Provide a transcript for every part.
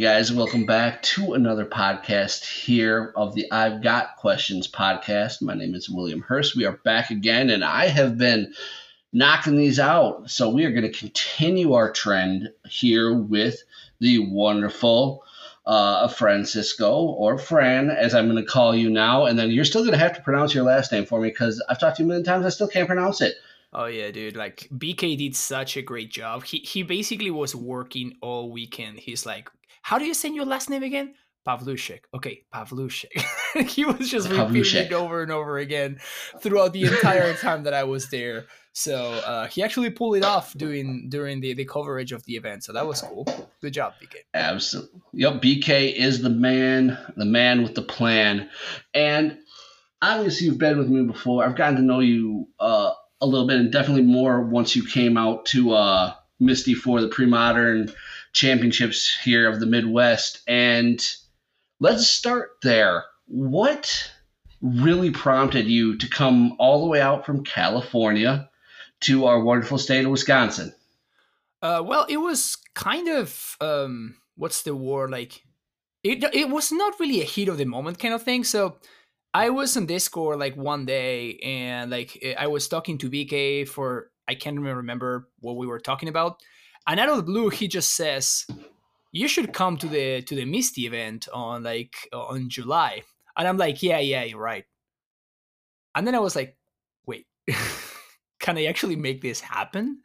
Guys, welcome back to another podcast here of the I've Got Questions podcast. My name is William Hurst. We are back again, and I have been knocking these out. So we are going to continue our trend here with the wonderful uh, Francisco or Fran, as I'm going to call you now. And then you're still going to have to pronounce your last name for me because I've talked to you million times. I still can't pronounce it. Oh yeah, dude! Like BK did such a great job. He he basically was working all weekend. He's like, "How do you say your last name again?" Pawluszek. Okay, Pawluszek. he was just repeating it over and over again throughout the entire time that I was there. So uh, he actually pulled it off during during the, the coverage of the event. So that was cool. Good job, BK. Absolutely. Yep, BK is the man, the man with the plan. And obviously, you've been with me before. I've gotten to know you uh, a little bit, and definitely more once you came out to uh, Misty for the pre-modern championships here of the Midwest. And let's start there. What really prompted you to come all the way out from California to our wonderful state of Wisconsin? Uh, well, it was kind of um, what's the word like? It it was not really a heat of the moment kind of thing. So I was on Discord like one day, and like I was talking to BK for I can't even remember what we were talking about, and out of the blue, he just says, "You should come to the to the Misty event on like on July." And I'm like, "Yeah, yeah, you're right." And then I was like, "Wait." can I actually make this happen?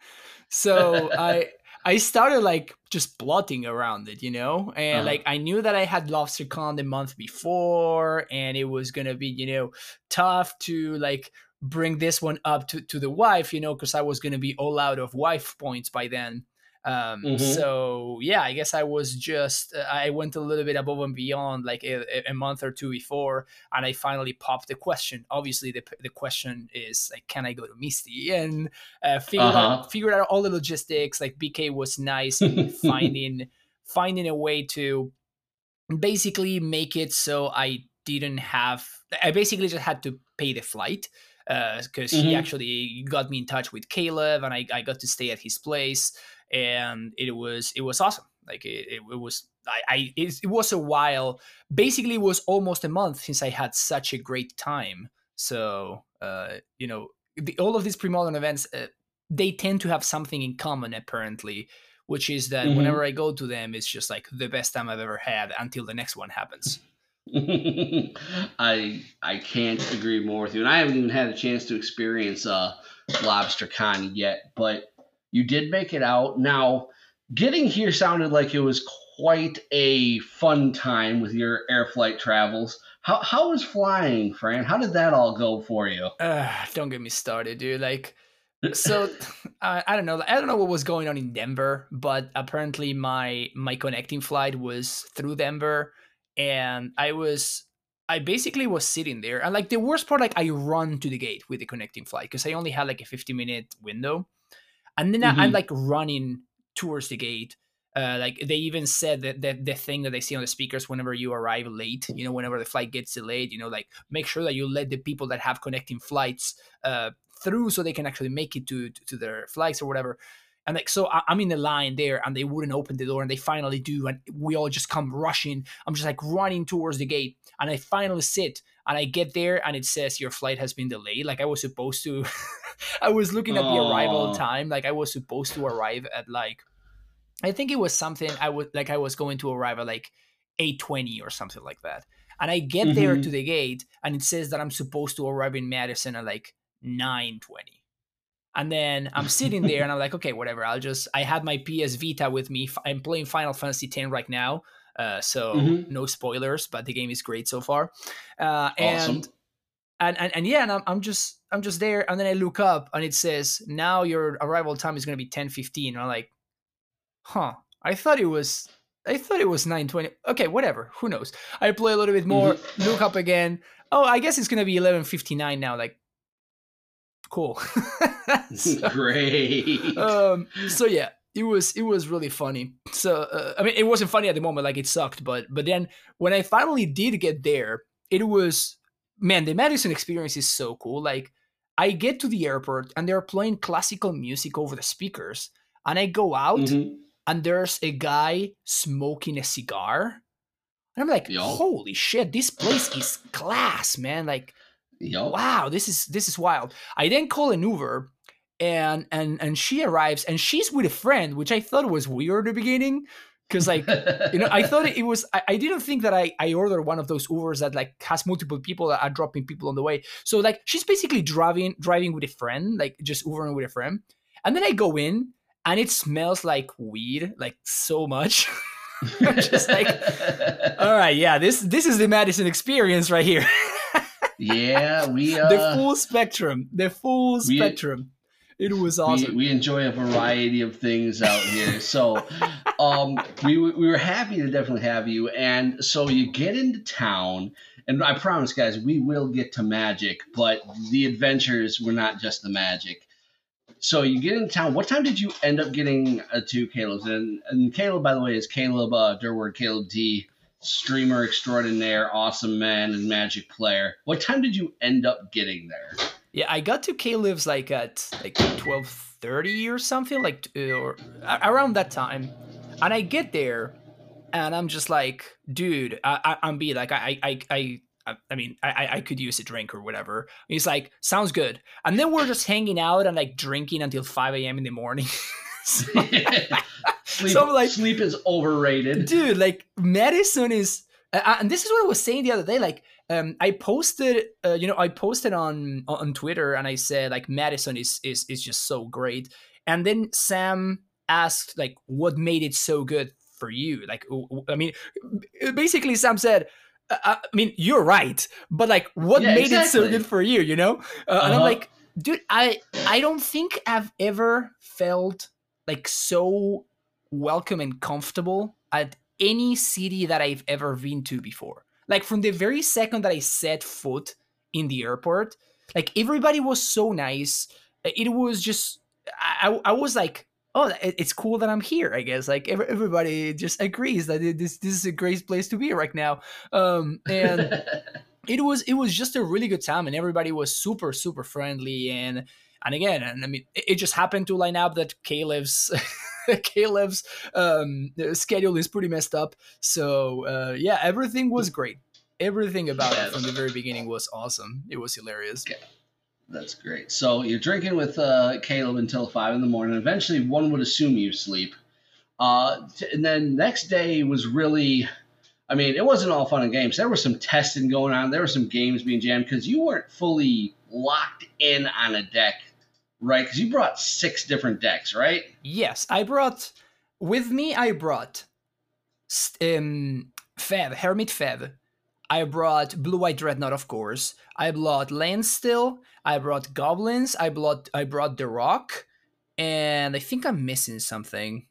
So I I started like just plotting around it, you know, and uh-huh. like I knew that I had LobsterCon the month before, and it was gonna be you know tough to like bring this one up to to the wife, you know, because I was gonna be all out of wife points by then. Um, mm-hmm. So yeah, I guess I was just uh, I went a little bit above and beyond, like a, a, month or two before, and I finally popped the question. Obviously, the the question is like, can I go to Misty? And uh, figured uh-huh. out figured out all the logistics. Like BK was nice in finding finding a way to basically make it so I didn't have. I basically just had to pay the flight because uh, mm-hmm. he actually got me in touch with Caleb, and I, I got to stay at his place and it was it was awesome. Like it, it, it was I, I it, it, was a while. Basically, it was almost a month since I had such a great time. So uh, you know, the, all of these pre-modern events uh, they tend to have something in common apparently, which is that mm-hmm. whenever I go to them, it's just like the best time I've ever had until the next one happens. I I can't agree more with you, and I haven't even had a chance to experience uh, LobsterCon yet, but you did make it out. Now, getting here sounded like it was quite a fun time with your air flight travels. How how was flying, Fran? How did that all go for you? Uh, don't get me started, dude. Like, so uh, I don't know. I don't know what was going on in Denver, but apparently my my connecting flight was through Denver, and I was I basically was sitting there, and like the worst part, like I run to the gate with the connecting flight because I only had like a fifty minute window and then mm-hmm. I, am like running towards the gate. Uh, like they even said that, that the thing that they see on the speakers whenever you arrive late, you know, whenever the flight gets delayed, you know, like make sure that you let the people that have connecting flights uh, through so they can actually make it to to their flights or whatever. And like so, I'm in the line there, and they wouldn't open the door, and they finally do, and we all just come rushing. I'm just like running towards the gate, and I finally sit, and I get there and it says your flight has been delayed. Like I was supposed to, I was looking at the arrival time. Like I was supposed to arrive at like, I think it was something I would like I was going to arrive at like eight twenty or something like that. And I get mm-hmm. there to the gate and it says that I'm supposed to arrive in Madison at like nine twenty. And then I'm sitting there and I'm like, okay, whatever. I'll just I had my PS Vita with me. I'm playing Final Fantasy X right now. Uh, so mm-hmm. no spoilers, but the game is great so far. Uh, awesome. and, and and and yeah, and I'm, I'm just I'm just there, and then I look up and it says now your arrival time is going to be 10:15. And I'm like, huh? I thought it was I thought it was 9:20. Okay, whatever. Who knows? I play a little bit more. Mm-hmm. Look up again. Oh, I guess it's gonna be 11:59 now. Like, cool. so, Great. Um. So yeah, it was it was really funny. So uh, I mean, it wasn't funny at the moment, like it sucked, but but then when I finally did get there, it was man, the Madison experience is so cool. Like I get to the airport and they're playing classical music over the speakers, and I go out. Mm-hmm. and there's a guy smoking a cigar. And I'm like, Yo. holy shit, this place is class, man. Like, Yo. wow, this is this is wild. I then call an Uber and and and she arrives and she's with a friend, which I thought was weird at the beginning. Cause like you know, I thought it was. I, I didn't think that I I ordered one of those Ubers that like has multiple people that are dropping people on the way. So like she's basically driving driving with a friend, like just Ubering with a friend. And then I go in and it smells like weed, like so much. Just like, all right, yeah, this this is the Madison experience right here. yeah, we uh, the full spectrum, the full we- spectrum. It was we, awesome. we enjoy a variety of things out here. So um, we, we were happy to definitely have you. And so you get into town, and I promise, guys, we will get to magic, but the adventures were not just the magic. So you get into town. What time did you end up getting uh, to Caleb's? And, and Caleb, by the way, is Caleb uh, Durward, Caleb D, streamer extraordinaire, awesome man, and magic player. What time did you end up getting there? Yeah, I got to Caleb's like at like twelve thirty or something, like uh, or around that time, and I get there, and I'm just like, dude, I, I, I'm be like, I, I, I. I, I mean, I, I- could use a drink or whatever. He's like, sounds good. And then we're just hanging out and like drinking until 5 a.m. in the morning. So- sleep, So like- sleep is overrated. dude like Madison is uh, and this is what i was saying the other day like um i posted uh, you know i posted on on twitter and i said like madison is is is just so great and then sam asked like what made it so good for you like I mean basically sam said uh, i mean you're right but like what Yeah, made it so good for you you know uh, and i'm Uh-huh. like dude i i don't think i've ever felt like so welcome and comfortable at any city that I've ever been to before. Like from the very second that I set foot in the airport, like everybody was so nice. It was just I, I- was like, oh, it's cool that I'm here. I guess like everybody just agrees that this this is a great place to be right now. Um, and it was it was just a really good time and everybody was super super friendly and and again and i mean it, it just happened to line up that caleb's caleb's um schedule is pretty messed up so uh yeah everything was great everything about it from the very beginning was awesome it was hilarious That's great. So you're drinking with uh, Caleb until five in the morning. Eventually, one would assume you sleep. Uh, t- and then next day was really, I mean, it wasn't all fun and games. There was some testing going on. There were some games being jammed because you weren't fully locked in on a deck, right? Because you brought six different decks, right? yes i brought with me i brought um fev hermit fev I brought Blue White Dreadnought, of course. I brought Landstill. I brought Goblins. I brought I brought The Rock, and I think I'm missing something.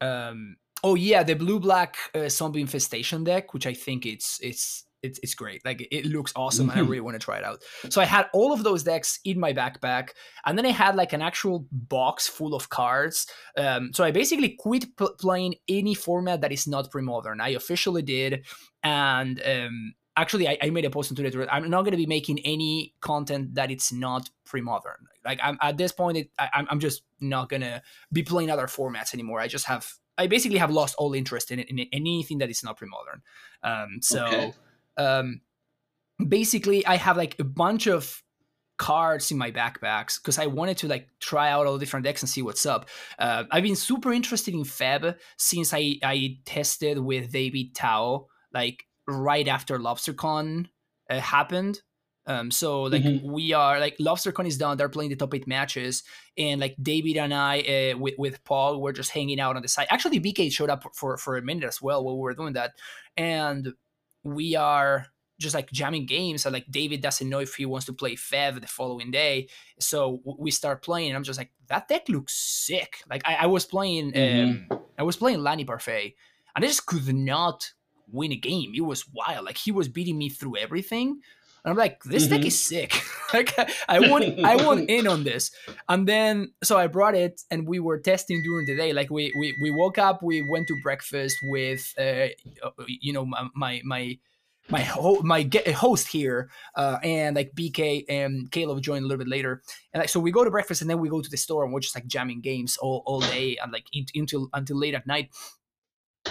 Um. Oh yeah, the Blue Black uh, Zombie Infestation deck, which I think it's it's it's it's great. Like it- looks awesome. and I Mhm. really want to try it out. So I had all of those decks in my backpack, and then I had like an actual box full of cards. Um, so I basically quit p- playing any format that is not pre-modern. I officially did, and um, actually I, I made a post on Twitter. I'm not going to be making any content that it's not pre-modern. Like I'm at this point, it, I, I'm I'm just not gonna be playing other formats anymore. I just have I basically have lost all interest in, in, in anything that is not pre-modern. Um, so Okay. Um, basically, I have like a bunch of cards in my backpacks because I wanted to like try out all the different decks and see what's up. Uh, I've been super interested in Fev since I I tested with David Tao like right after LobsterCon uh, happened. Um, so like Mhm. we are like LobsterCon is done. They're playing the top eight matches, and like David and I uh, with with Paul were just hanging out on the side. Actually, BK showed up for for a minute as well while we were doing that, and we are just like jamming games and like david doesn't know if he wants to play fev the following day. So we start playing and i'm just like that deck looks sick. Like i, I was playing Mhm. um i was playing lani parfait and i just could not win a game. It was wild. Like he was beating me through everything and i'm like this deck Mhm. is sick. Like i want i want in on this. And then so i brought it and we were testing during the day. Like we we, we woke up we went to breakfast with uh you know my my, my my ho- my get- host here, uh, and like BK and Caleb joined a little bit later, and like so we go to breakfast and then we go to the store and we're just like jamming games all, all day and like in- until until late at night.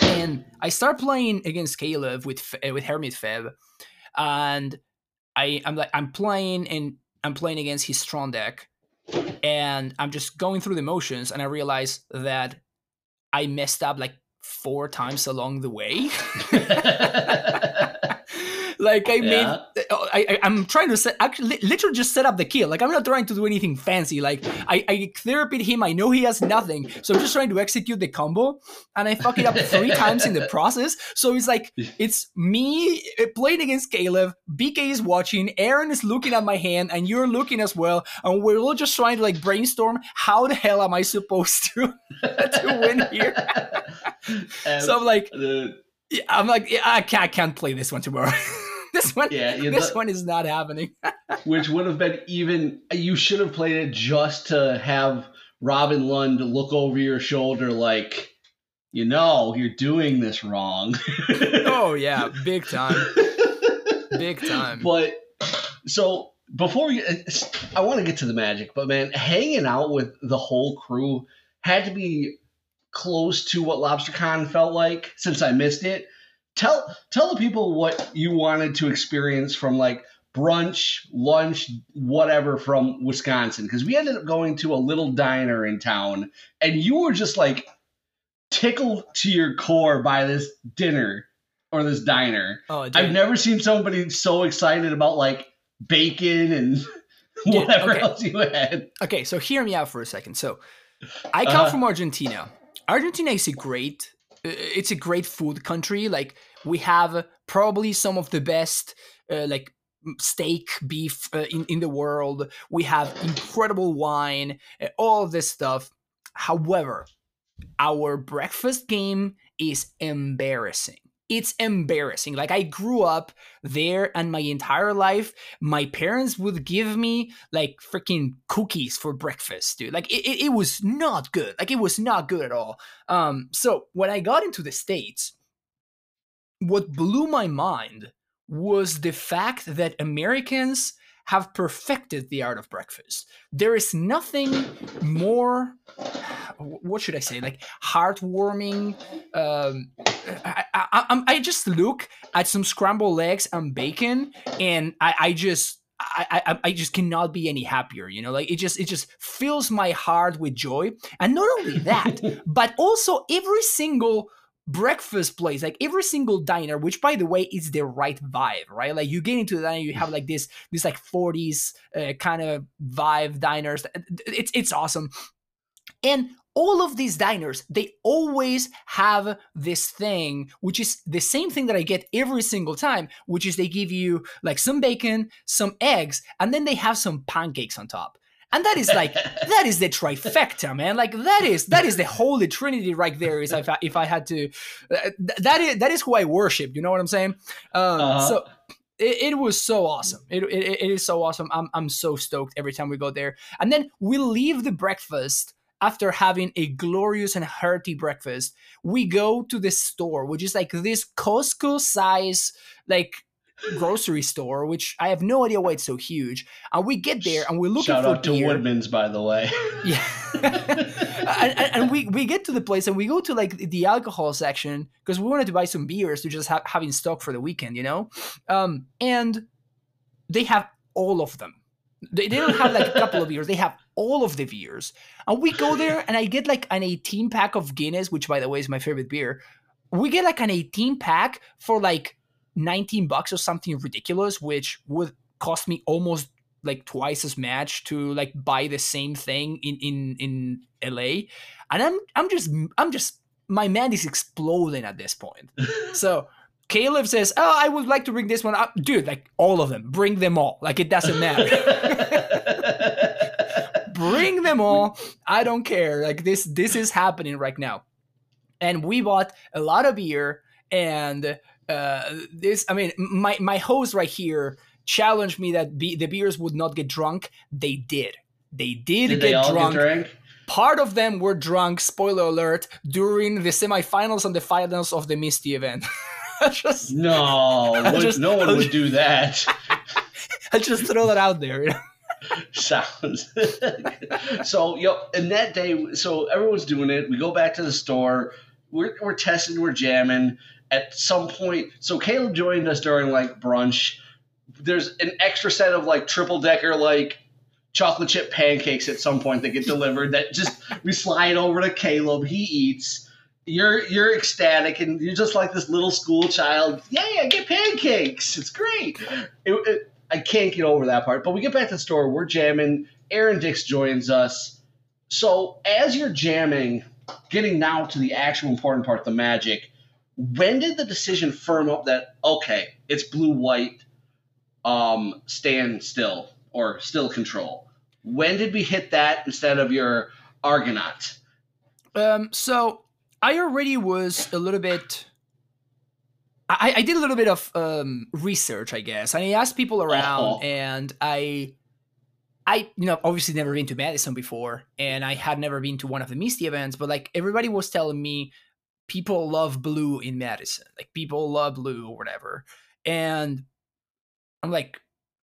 And I start playing against Caleb with with Hermit Fev, and I I'm like I'm playing and I'm playing against his strong deck, and I'm just going through the motions, and I realize that I messed up like four times along the way. like I Yeah. made, I, I I'm trying to set actually literally just set up the kill. Like I'm not trying to do anything fancy. Like I I therapy him. I know he has nothing, so I'm just trying to execute the combo, and I fuck it up three times in the process. So it's like it's me uh, playing against Caleb. BK is watching. Aaron is looking at my hand, and you're looking as well. And we're all just trying to like brainstorm how the hell am I supposed to to win here. And so I'm like, the- I'm like, I can't, I can't play this one tomorrow. This one, yeah, yeah, this the- one is not happening. which would have been even. You should have played it just to have Robin Lund look over your shoulder, like, you know, you're doing this wrong. oh yeah, big time, big time. But so before we, I want to get to the magic, but man, hanging out with the whole crew had to be close to what LobsterCon felt like since I missed it. Tell tell the people what you wanted to experience from like brunch, lunch, whatever from Wisconsin because we ended up going to a little diner in town and you were just like tickled to your core by this dinner or this diner. oh. I've never seen somebody so excited about like bacon and Dude, whatever okay. else you had. okay, so hear me out for a second. So, I come Uh-huh. from Argentina. Argentina is a great, uh, it's a great food country. Like we have probably some of the best, uh, like steak, beef uh, in in the world. We have incredible wine, uh, all of this stuff. However, our breakfast game is embarrassing. It's embarrassing. Like I grew up there and my entire life, my parents would give me like freaking cookies for breakfast, dude. Like it, it, was not good. Like it was not good at all. Um, so when I got into the States, what blew my mind was the fact that Americans have perfected the art of breakfast. There is nothing more, what should I say, like heartwarming. Um, I, I, I, I just look at some scrambled eggs and bacon, and I, I just. I, I I just cannot be any happier, you know. Like it just it just fills my heart with joy, and not only that, but also every single breakfast place, like every single diner, which by the way is the right vibe, right? Like you get into the diner, you have like this this like 40s uh, kind of vibe diners. It's it's awesome. And all of these diners, they always have this thing, which is the same thing that I get every single time, which is they give you like some bacon, some eggs, and then they have some pancakes on top. And that is like that is the trifecta, man. Like that is that is the holy trinity right there. Is if I, if I had to, uh, that is that is who I worship. You know what I'm saying? Um, Uh-huh. So it, it was so awesome. It, it it is so awesome. I'm I'm so stoked every time we go there. And then we leave the breakfast after having a glorious and hearty breakfast. We go to the store, which is like this Costco size like grocery store, which I have no idea why it's so huge. And we get there and we're looking Shout for out to beer. Woodman's, by the way. Yeah. and, and- and we, we get to the place and we go to like the alcohol section because we wanted to buy some beers to just have, have in stock for the weekend, you know? Um, and they have all of them. They, they don't have like a couple of beers, they have all of the beers. And we go there and I get like an 18 pack of Guinness, which by the way is my favorite beer. We get like an 18 pack for like 19 bucks or something ridiculous, which would cost me almost like twice as much to like buy the same thing in in in LA. And I'm I'm just I'm just my mind is exploding at this point. so Caleb says, "Oh, I would like to bring this one up, dude. Like all of them, bring them all. Like it doesn't matter. bring them all. I don't care. Like this this is happening right now." And we bought a lot of beer, and uh, this. I mean, my my host right here challenged me that be, the beers would not get drunk. They did. They did, Did get they drunk. get? Part of them were drunk, spoiler alert, during the semifinals and the finals of the Misty event. just, no, just- no one would do that. I just throw that out there. you know? Sounds so. Yo, and that day, so everyone's doing it. We go back to the store. We're we're testing. We're jamming. At some point, so Caleb joined us during like brunch. There's an extra set of like triple decker like chocolate chip pancakes at some point that get delivered. That just we slide over to Caleb. He eats. You're you're ecstatic and you're just like this little school child. Yeah, I get pancakes. It's great. It, it, I can't get over that part. But we get back to the store. We're jamming. Aaron Dix joins us. So as you're jamming, getting now to the actual important part, the magic. When did the decision firm up that okay, it's blue white, um, stand still or still control? When did we hit that instead of your Argonaut? Um, so I already was a little bit. I, I did a little bit of um, research, I guess, and I asked people around, Oh. and I, I you know obviously never been to Madison before, and I had never been to one of the Misty events, but like everybody was telling me, people love blue in Madison, like people love blue or whatever, and I'm like,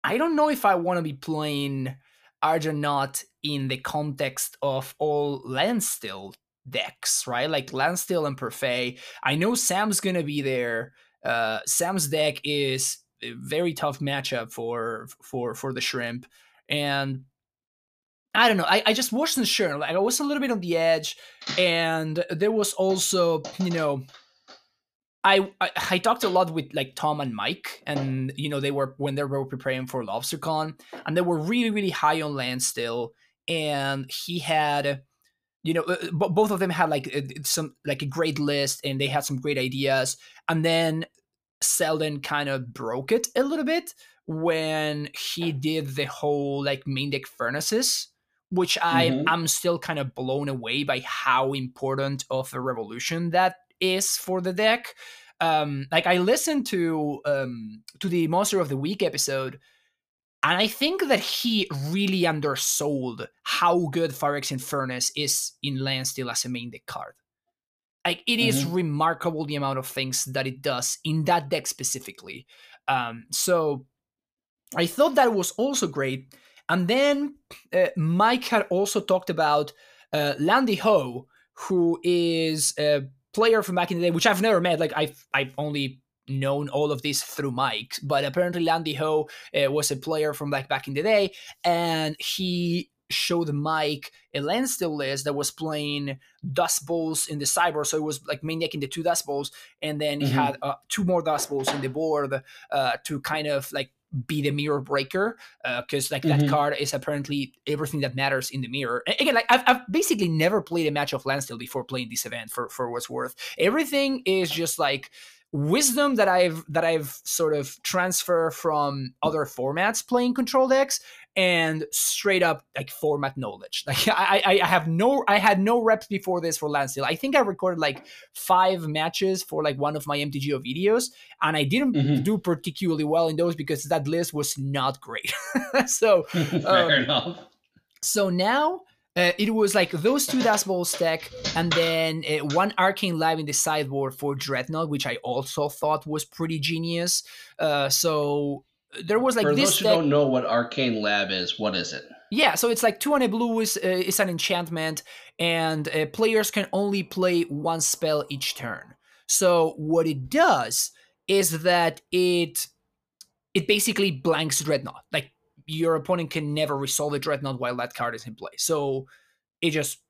I don't know if I want to be playing Argonaut in the context of all Landstill decks, right? Like Landstill and Perfet. I know Sam's gonna be there. Uh, Sam's deck is a very tough matchup for for for the shrimp, and I don't know. I, I just wasn't sure. Like I was a little bit on the edge, and there was also you know. I, I I talked a lot with like Tom and Mike, and you know they were when they were preparing for LobsterCon, and they were really really high on land still, and he had you know uh, both of them had like uh, some like a great list and they had some great ideas and then Selden kind of broke it a little bit when he did the whole like main deck furnaces which I Mhm. I'm still kind of blown away by how important of a revolution that is for the deck. Um, like I listened to um, to the Monster of the Week episode, and I think that he really undersold how good Phyrexian Furnace is in Landstill as a main deck card. Like it is remarkable the amount of things that it does in that deck specifically. Um, so I thought that was also great. And then uh, Mike had also talked about uh, Landy Ho, who is a player from back in the day, which I've never met. Like I've I've only known all of this through Mike, but apparently Landy Ho uh, was a player from like back in the day, and he showed Mike a Landstill list that was playing Dust Bowls in the cyber, so it was like maniac in the two Dust Bowls, and then he Mhm. had uh, two more Dust Bowls in the board uh, to kind of like be the mirror breaker because like that Mhm. card is apparently everything that matters in the mirror. A- Again, like I've, I've basically never played a match of Landstill before playing this event for for what's worth. Everything is just like wisdom that I've that I've sort of transfer from other formats playing control decks and straight up like format knowledge. Like I, I I have no I had no reps before this for Landstill. I think I recorded like five matches for like one of my MTGO videos, and I didn't Mhm. do particularly well in those because that list was not great. so Fair Um, enough. so now uh, it was like those two Dust Bowl stack, and then uh, one Arcane Lab in the sideboard for Dreadnought, which I also thought was pretty genius. Uh, so there was like For this those who deck. don't know what Arcane Lab is, what is it? Yeah, so it's like two on a blue is, uh, is an enchantment, and uh, players can only play one spell each turn. So what it does is that it it basically blanks dreadnought. Like your opponent can never resolve the dreadnought while that card is in play. So it just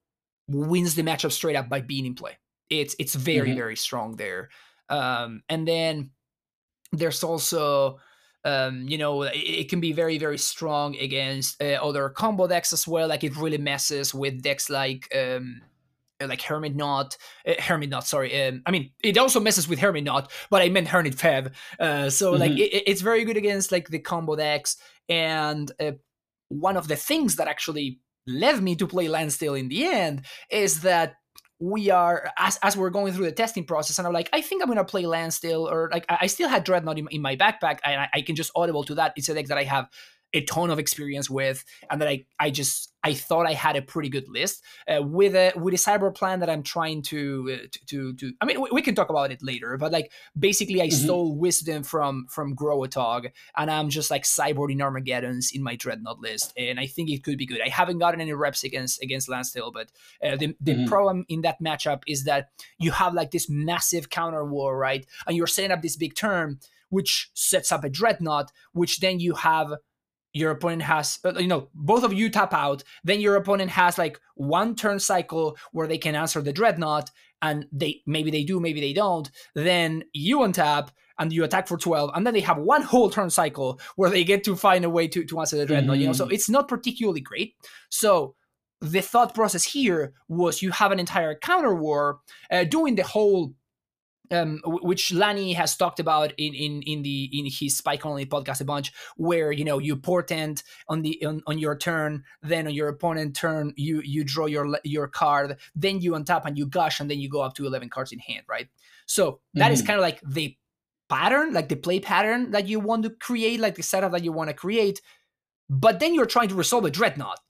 wins the matchup straight up by being in play. It's it's very Mhm. very strong there. Um, and then there's also um, you know it, it can be very very strong against uh, other combo decks as well. Like it really messes with decks like um, like Hermit Knot, uh, Hermit Knot. Sorry, um, I mean it also messes with Hermit Knot, but I meant Hermit Fev. Uh, so like Mhm. it, it- it's very good against like the combo decks. And uh, one of the things that actually led me to play Landstill in the end is that we are as, as we're going through the testing process and i'm like i think i'm gonna play landstill or like i, I still had dreadnought in, in my backpack and I, I can just audible to that it's a deck that i have a ton of experience with, and that I I just I thought I had a pretty good list uh, with a with a cyber plan that I'm trying to uh, to, to, to I mean we, we, can talk about it later, but like basically I mm-hmm. stole wisdom from from Growatog, and I'm just like cyborging Armageddons in my dreadnought list, and I think it could be good. I haven't gotten any reps against against Landstill, but uh, the the mm-hmm. problem in that matchup is that you have like this massive counter war, right? And you're setting up this big turn, which sets up a dreadnought, which then you have your opponent has uh, you know both of you tap out then your opponent has like one turn cycle where they can answer the dreadnought and they maybe they do maybe they don't then you untap and you attack for 12 and then they have one whole turn cycle where they get to find a way to, to answer the dreadnought mm-hmm. you know so mm-hmm. it's not particularly great so the thought process here was you have an entire counter war uh, doing the whole um, which Lani has talked about in in in the in his Spike Only podcast a bunch, where you know you portent on the on, on your turn, then on your opponent turn you you draw your your card, then you untap and you gush, and then you go up to eleven cards in hand, right? So that mm-hmm. is kind of like the pattern, like the play pattern that you want to create, like the setup that you want to create. But then you're trying to resolve a dreadnought,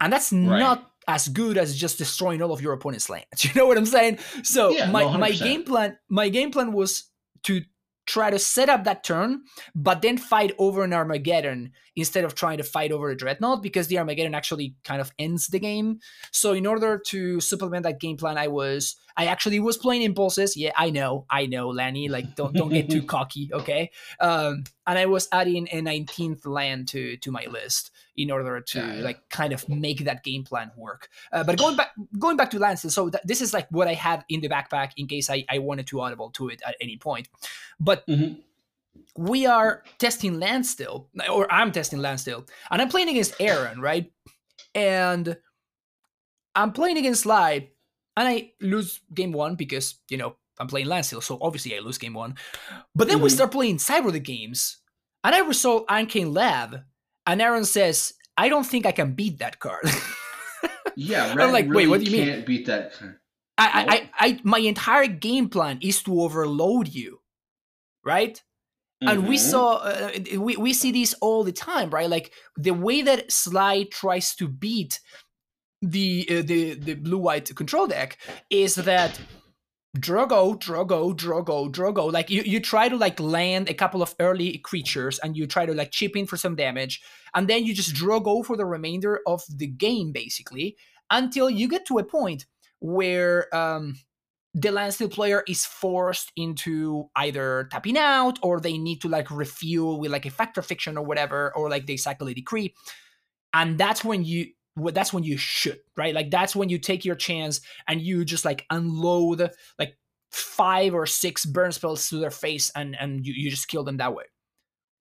and that's right. not as good as just destroying all of your opponent's lands. You know what I'm saying? So yeah, my, my game plan my game plan was to try to set up that turn, but then fight over an Armageddon instead of trying to fight over a Dreadnought because the Armageddon actually kind of ends the game. So in order to supplement that game plan, I was I actually was playing impulses. Yeah, I know, I know, Lani. Like don't don't get too cocky, okay? Um, and I was adding a 19th land to to my list in order to yeah, yeah. like kind of make that game plan work. Uh, but going back going back to Lance, so th- this is like what I had in the backpack in case I, I wanted to audible to it at any point. But mm-hmm. we are testing Landstill, or I'm testing Landstill, and I'm playing against Aaron, right? And I'm playing against Sligh, and I lose game one because you know I'm playing Landstill, so obviously I lose game one. But then mm-hmm. we start playing Cyber the games, and I resolve Arcane Lab, and Aaron says, I don't think I can beat that card. yeah, right. I'm like, really wait, what do you mean? Can't beat that card. I, I, I, I, my entire game plan is to overload you, right? Mm-hmm. And we mm-hmm. saw, uh, we, we see this all the time, right? Like the way that Sligh tries to beat the uh, the the blue white control deck is that Drogo, Drogo, Drogo, Drogo. Like you, you try to like land a couple of early creatures and you try to like chip in for some damage, and then you just Drogo for the remainder of the game, basically, until you get to a point where um, the landstill player is forced into either tapping out or they need to like refuel with like a Fact or Fiction or whatever, or like they cycle a decree. And that's when you that's when you should, right? Like that's when you take your chance and you just like unload like five or six burn spells to their face and and you, you just kill them that way.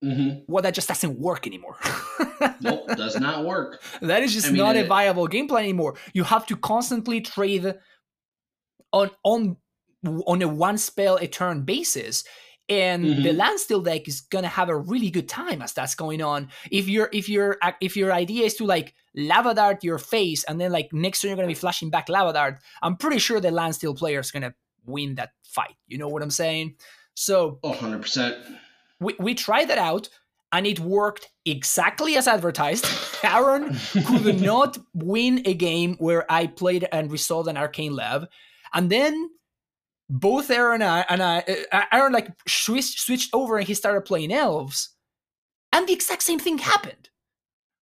Mm-hmm. Well, that just doesn't work anymore. nope, does not work. That is just I mean, not a viable game plan anymore. You have to constantly trade on on on a one spell a turn basis and mm-hmm. the landstill deck is gonna have a really good time as that's going on if your if your if your idea is to like lava dart your face and then like next turn you're gonna be flashing back lava dart i'm pretty sure the landstill player is gonna win that fight you know what i'm saying so oh, 100% we, we tried that out and it worked exactly as advertised. Aaron could not win a game where I played and resolved an arcane lab. And then both Aaron and I, and I uh, Aaron like switched switched over and he started playing elves, and the exact same thing happened.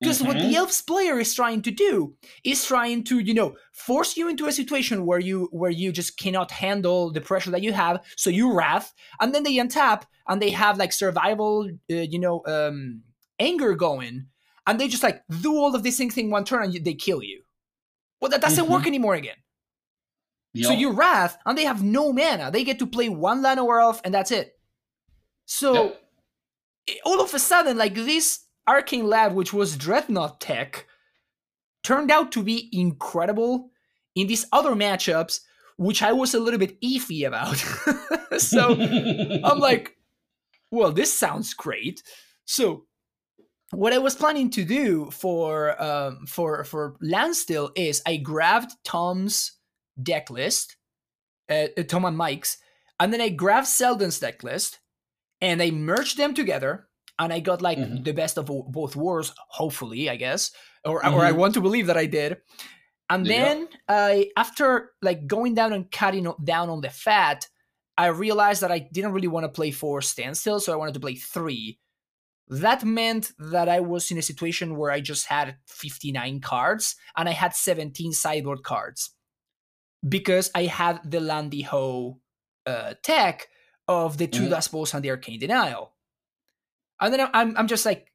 Because mm-hmm. what the mm-hmm. elves player is trying to do is trying to, you know, force you into a situation where you where you just cannot handle the pressure that you have. So you wrath, and then they untap and they have like survival, uh, you know, um, anger going, and they just like do all of these things in one turn and they kill you. Well, that doesn't mm-hmm. work anymore again. Yep. So you Wrath, and they have no mana. They get to play one Llanowar Elf, and that's it. So yep. all of a sudden, like this Arcane Lab, which was Dreadnought tech, turned out to be incredible in these other matchups, which I was a little bit iffy about. so I'm like, well, this sounds great. So what I was planning to do for um, for for Landstill is I grabbed Tom's deck list, uh, uh, Tom and Mike's, and then I grabbed Selden's deck list, and I merged them together, and I got like Mhm. the best of both worlds. Hopefully, I guess, or or Mm-hmm. I want to believe that I did. And Yeah. then I, after like going down and cutting down on the fat, I realized that I didn't really want to play four standstill, so I wanted to play three. That meant that I was in a situation where I just had 59 cards and I had 17 sideboard cards because I had the Landy Ho uh, tech of the two Mhm. Dust Bowls and the Arcane Denial. And then I'm, I'm just like,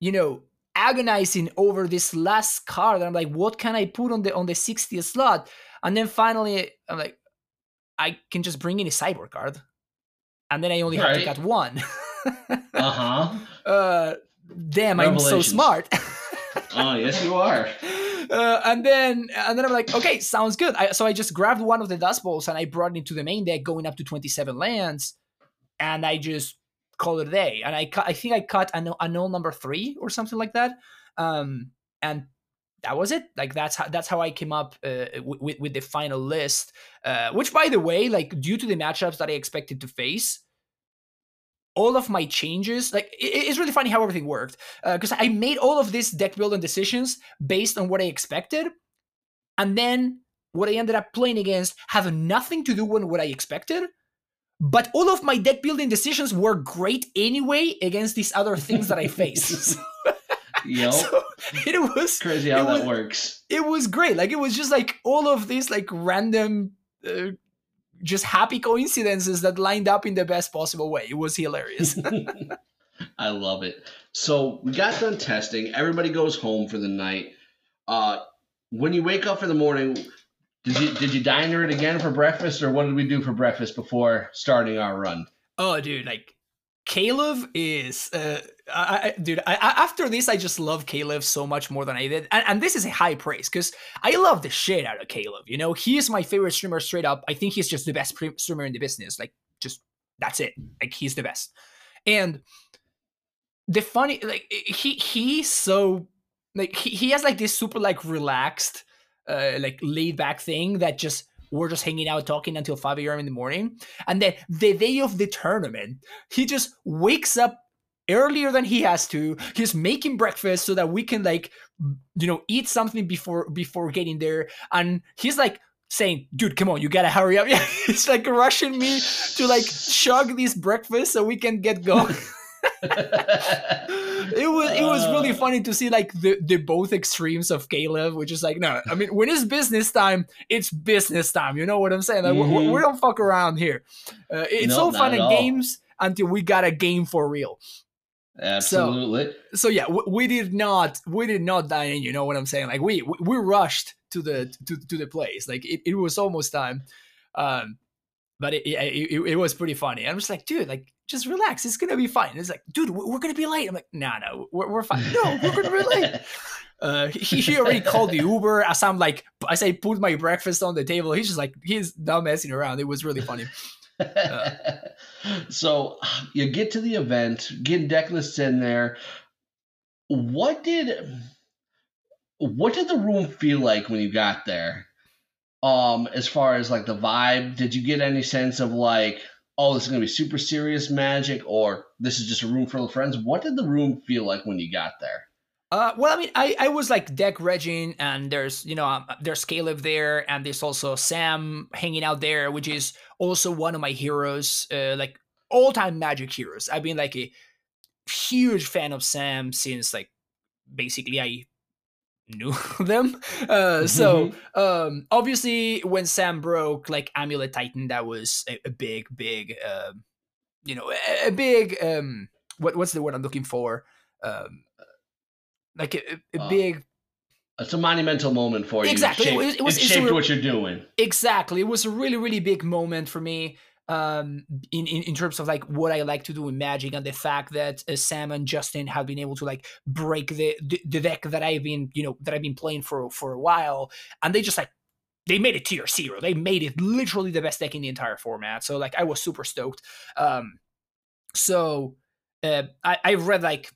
you know, agonizing over this last card. And I'm like, what can I put on the on the 60th slot? And then finally, I'm like, I can just bring in a cyborg card. And then I only have to Right. cut one. Uh-huh. uh, damn, I'm so smart. Oh, yes you are. uh, and then and then I'm like, okay, sounds good. I, so I just grabbed one of the dust bowls and I brought it into the main deck, going up to 27 lands, and I just called it a day. And I cut, I think I cut a null, a number three or something like that. Um, and that was it. Like that's how that's how I came up uh, with with the final list. Uh, which, by the way, like due to the matchups that I expected to face, all of my changes, like it- it's really funny how everything worked. Because I made all of these deck building decisions based on what I expected, and then what I ended up playing against have nothing to do with what I expected. But all of my deck building decisions were great anyway against these other things that I faced. Yep. so it was Crazy how that was- works. it was great. Like it was just like all of these like random, uh, just happy coincidences that lined up in the best possible way. It was hilarious. I love it. So we got done testing. Everybody goes home for the night. Uh, when you wake up in the morning, did you did you diner it again for breakfast, or what did we do for breakfast before starting our run? oh, dude, like Caleb is, uh, I, I, dude. I, after this, I just love Caleb so much more than I did, and, and this is a high praise because I love the shit out of Caleb. You know, he is my favorite streamer straight up. I think he's just the best pre- streamer in the business. Like, just that's it. Like, he's the best. And the funny, like, he he's so like he, he has like this super like relaxed, uh, like laid back thing that just we're just hanging out talking until 5 a.m. in the morning. And then the day of the tournament, he just wakes up earlier than he has to. He's making breakfast so that we can like you know eat something before before getting there. And he's like saying, dude, come on, you gotta hurry up. Yeah, he's like rushing me to like chug this breakfast so we can get going. it was it was really Uh. funny to see like the the both extremes of Caleb, which is like no, I mean when it's business time, it's business time. You know what I'm saying? Like we- we, we don't fuck around here. Uh, it's No, all fun and all. games until we got a game for real. Absolutely. So yeah, we, we did not we did not dine in. You know what I'm saying? Like we we, rushed to the to, to the place. Like it, it was almost time. Um, but it, it, it, it was pretty funny. I'm just like, dude, like just relax. It's gonna be fine. It's like, dude, we're, we're gonna be late. I'm like, nah, no, we're, we're fine. No, we're gonna be late. Uh, he, he already called the Uber as I'm like, as I put my breakfast on the table. He's just like, he's not messing around. It was really funny. so you get to the event, get deck lists in there. What did what did the room feel like when you got there? Um, as far as like the vibe, did you get any sense of like, oh, this is gonna be super serious magic, or this is just a room full of friends? What did the room feel like when you got there? Uh, well, I mean, I, I was like deck regging, and there's you know um, there's Caleb there, and there's also Sam hanging out there, which is also one of my heroes, uh, like all time Magic heroes. I've been like a huge fan of Sam since like basically I knew them. Uh, so um, obviously when Sam broke, like Amulet Titan, that was a, a big, big, uh, you know, a, a big um, what what's the word I'm looking for? Um, like a, a Uh, big It's a monumental moment for you. Exactly. It Shaped- was- it was- it it's a shaped what you're doing. exactly it was a really really big moment for me um in, in in terms of like what i like to do in magic and the fact that uh, sam and justin have been able to like break the, the the deck that i've been you know that i've been playing for for a while and they just like they made it tier zero they made it literally the best deck in the entire format so like i was super stoked um so uh i i read like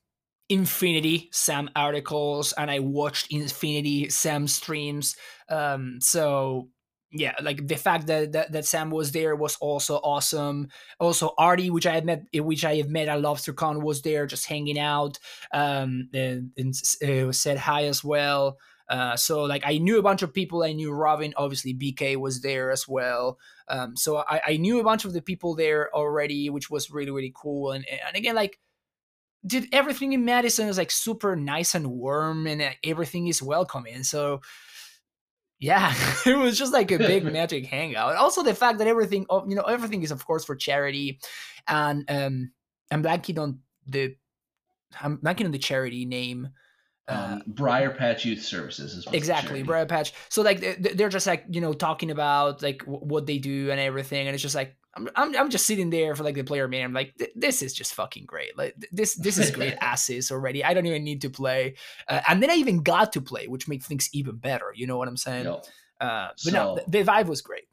infinity sam articles and i watched infinity sam streams um so yeah, like the fact that, that that Sam was there was also awesome. Also, Artie, which I had met, which I have met at LobsterCon, was there just hanging out, um, and, and uh, said hi as well. Uh, so like I knew a bunch of people. I knew Robin. Obviously, BK was there as well. Um, so I, I knew a bunch of the people there already, which was really really cool. And and again, like did everything in Madison is like super nice and warm, and everything is welcoming. So yeah, it was just like a big magic hangout. Also, the fact that everything, oh, you know, everything is of course for charity, and um, I'm blanking on the, I'm blanking on the charity name. Uh, um, Briar Patch Youth Services is exactly Briar Patch. So like they're just like you know talking about like what they do and everything, and it's just like I'm, I'm, I'm just sitting there for like the player man. I'm like, this is just fucking great. Like this, this is great asses already. I don't even need to play. Uh, and then I even got to play, which makes things even better. You know what I'm saying? Yep. Uh, but so, no, the, the vibe was great.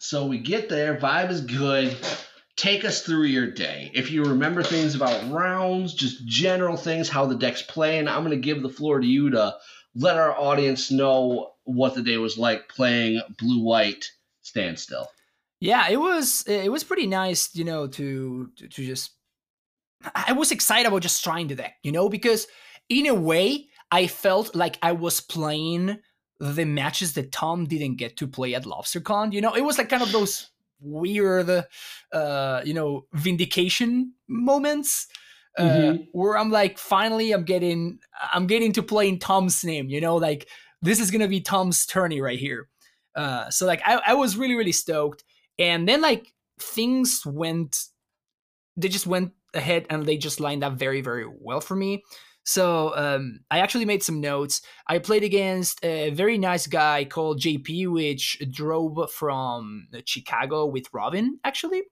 So we get there, vibe is good. Take us through your day. If you remember things about rounds, just general things, how the deck's playing, I'm going to give the floor to you to let our audience know what the day was like playing blue white standstill. Yeah, it was it was pretty nice, you know, to to, to just I was excited about just trying to deck, you know, because in a way I felt like I was playing the matches that Tom didn't get to play at LobsterCon. You know, it was like kind of those weird, uh, you know, vindication moments. Uh, mm-hmm. where I'm like, finally, I'm getting, I'm getting to play in Tom's name. You know, like this is gonna be Tom's tourney right here. Uh, so like, I, I was really, really stoked and then like things went they just went ahead and they just lined up very very well for me so um, i actually made some notes i played against a very nice guy called jp which drove from chicago with robin actually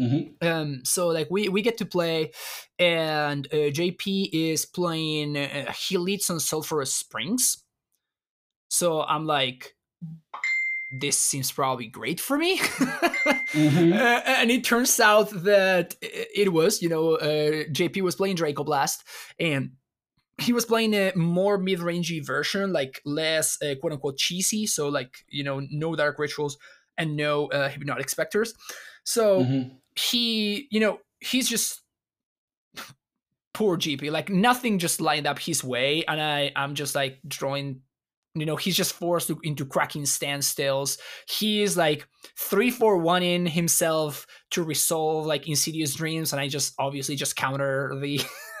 Mm-hmm. Um, so like we we get to play, and uh, JP is playing. Uh, he leads on Sulphurous Springs. So I'm like, this seems probably great for me. mm-hmm. uh, and it turns out that it was, you know, uh, JP was playing Draco Blast and he was playing a more mid-rangey version, like less uh, quote unquote cheesy. So like, you know, no dark rituals and no uh, hypnotic specters. So mm-hmm. he, you know, he's just poor GP. Like nothing just lined up his way. And I, I'm just like drawing you know he's just forced to, into cracking standstills. He is like three four one in himself to resolve like insidious dreams and i just obviously just counter the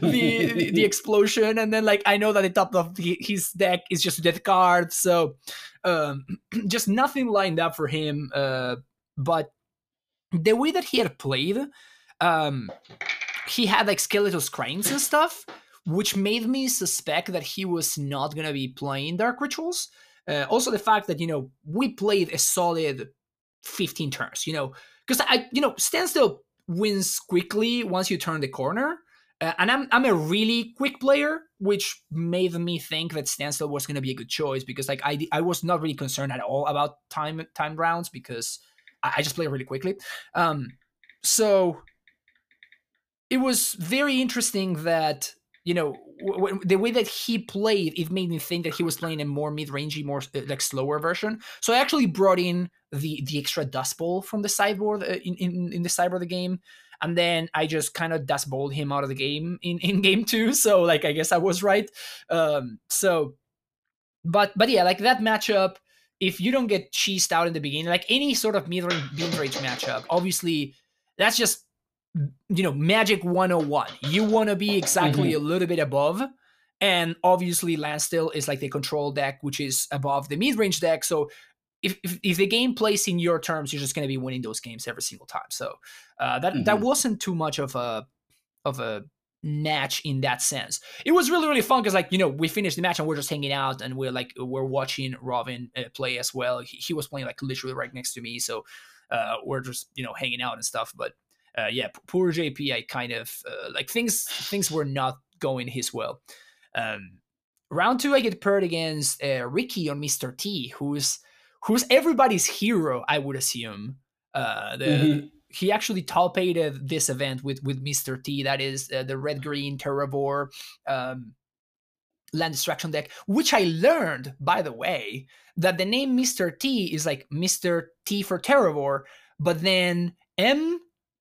the, the explosion. And then like i know that the top of the, his deck is just death card so um just nothing lined up for him uh but the way that he had played um he had like skeletal screens and stuff which made me suspect that he was not going to be playing Dark Rituals. Uh, also, the fact that, you know, we played a solid 15 turns, you know, because I, you know, Standstill wins quickly once you turn the corner. Uh, and I'm, I'm a really quick player, which made me think that Standstill was going to be a good choice because, like, I, I was not really concerned at all about time time rounds because I, I just play really quickly. Um, so it was very interesting that you know w- w- the way that he played it made me think that he was playing a more mid-rangey more uh, like slower version. So i actually brought in the the extra dust bowl from the sideboard uh, in, in in the sideboard of the game and then i just kind of dust bowled him out of the game in in game two. So like i guess i was right. Um so but but yeah like that matchup if you don't get cheesed out in the beginning like any sort of mid-range, mid-range matchup obviously that's just you know, Magic 101. You want to be exactly mm-hmm. a little bit above. And obviously, Landstill is like the control deck, which is above the mid range deck. So if, if, if, the game plays in your terms, you're just going to be winning those games every single time. So uh, that mm-hmm. that wasn't too much of a of a match in that sense. It was really really fun because like you know we finished the match and we're just hanging out and we're like we're watching Robin uh, play as well. He, he, was playing like literally right next to me, so uh, we're just you know hanging out and stuff. But uh, yeah, poor JP. I kind of uh, like things. Things were not going his well. Um, round two, I get paired against uh, Ricky on Mister T, who's who's everybody's hero. I would assume. Uh, the, mm-hmm. He actually top aided this event with with Mister T. That is uh, the red green Terravore. Um, land destruction deck, which I learned, by the way, that the name Mr. T is like Mr. T for Terravore, but then M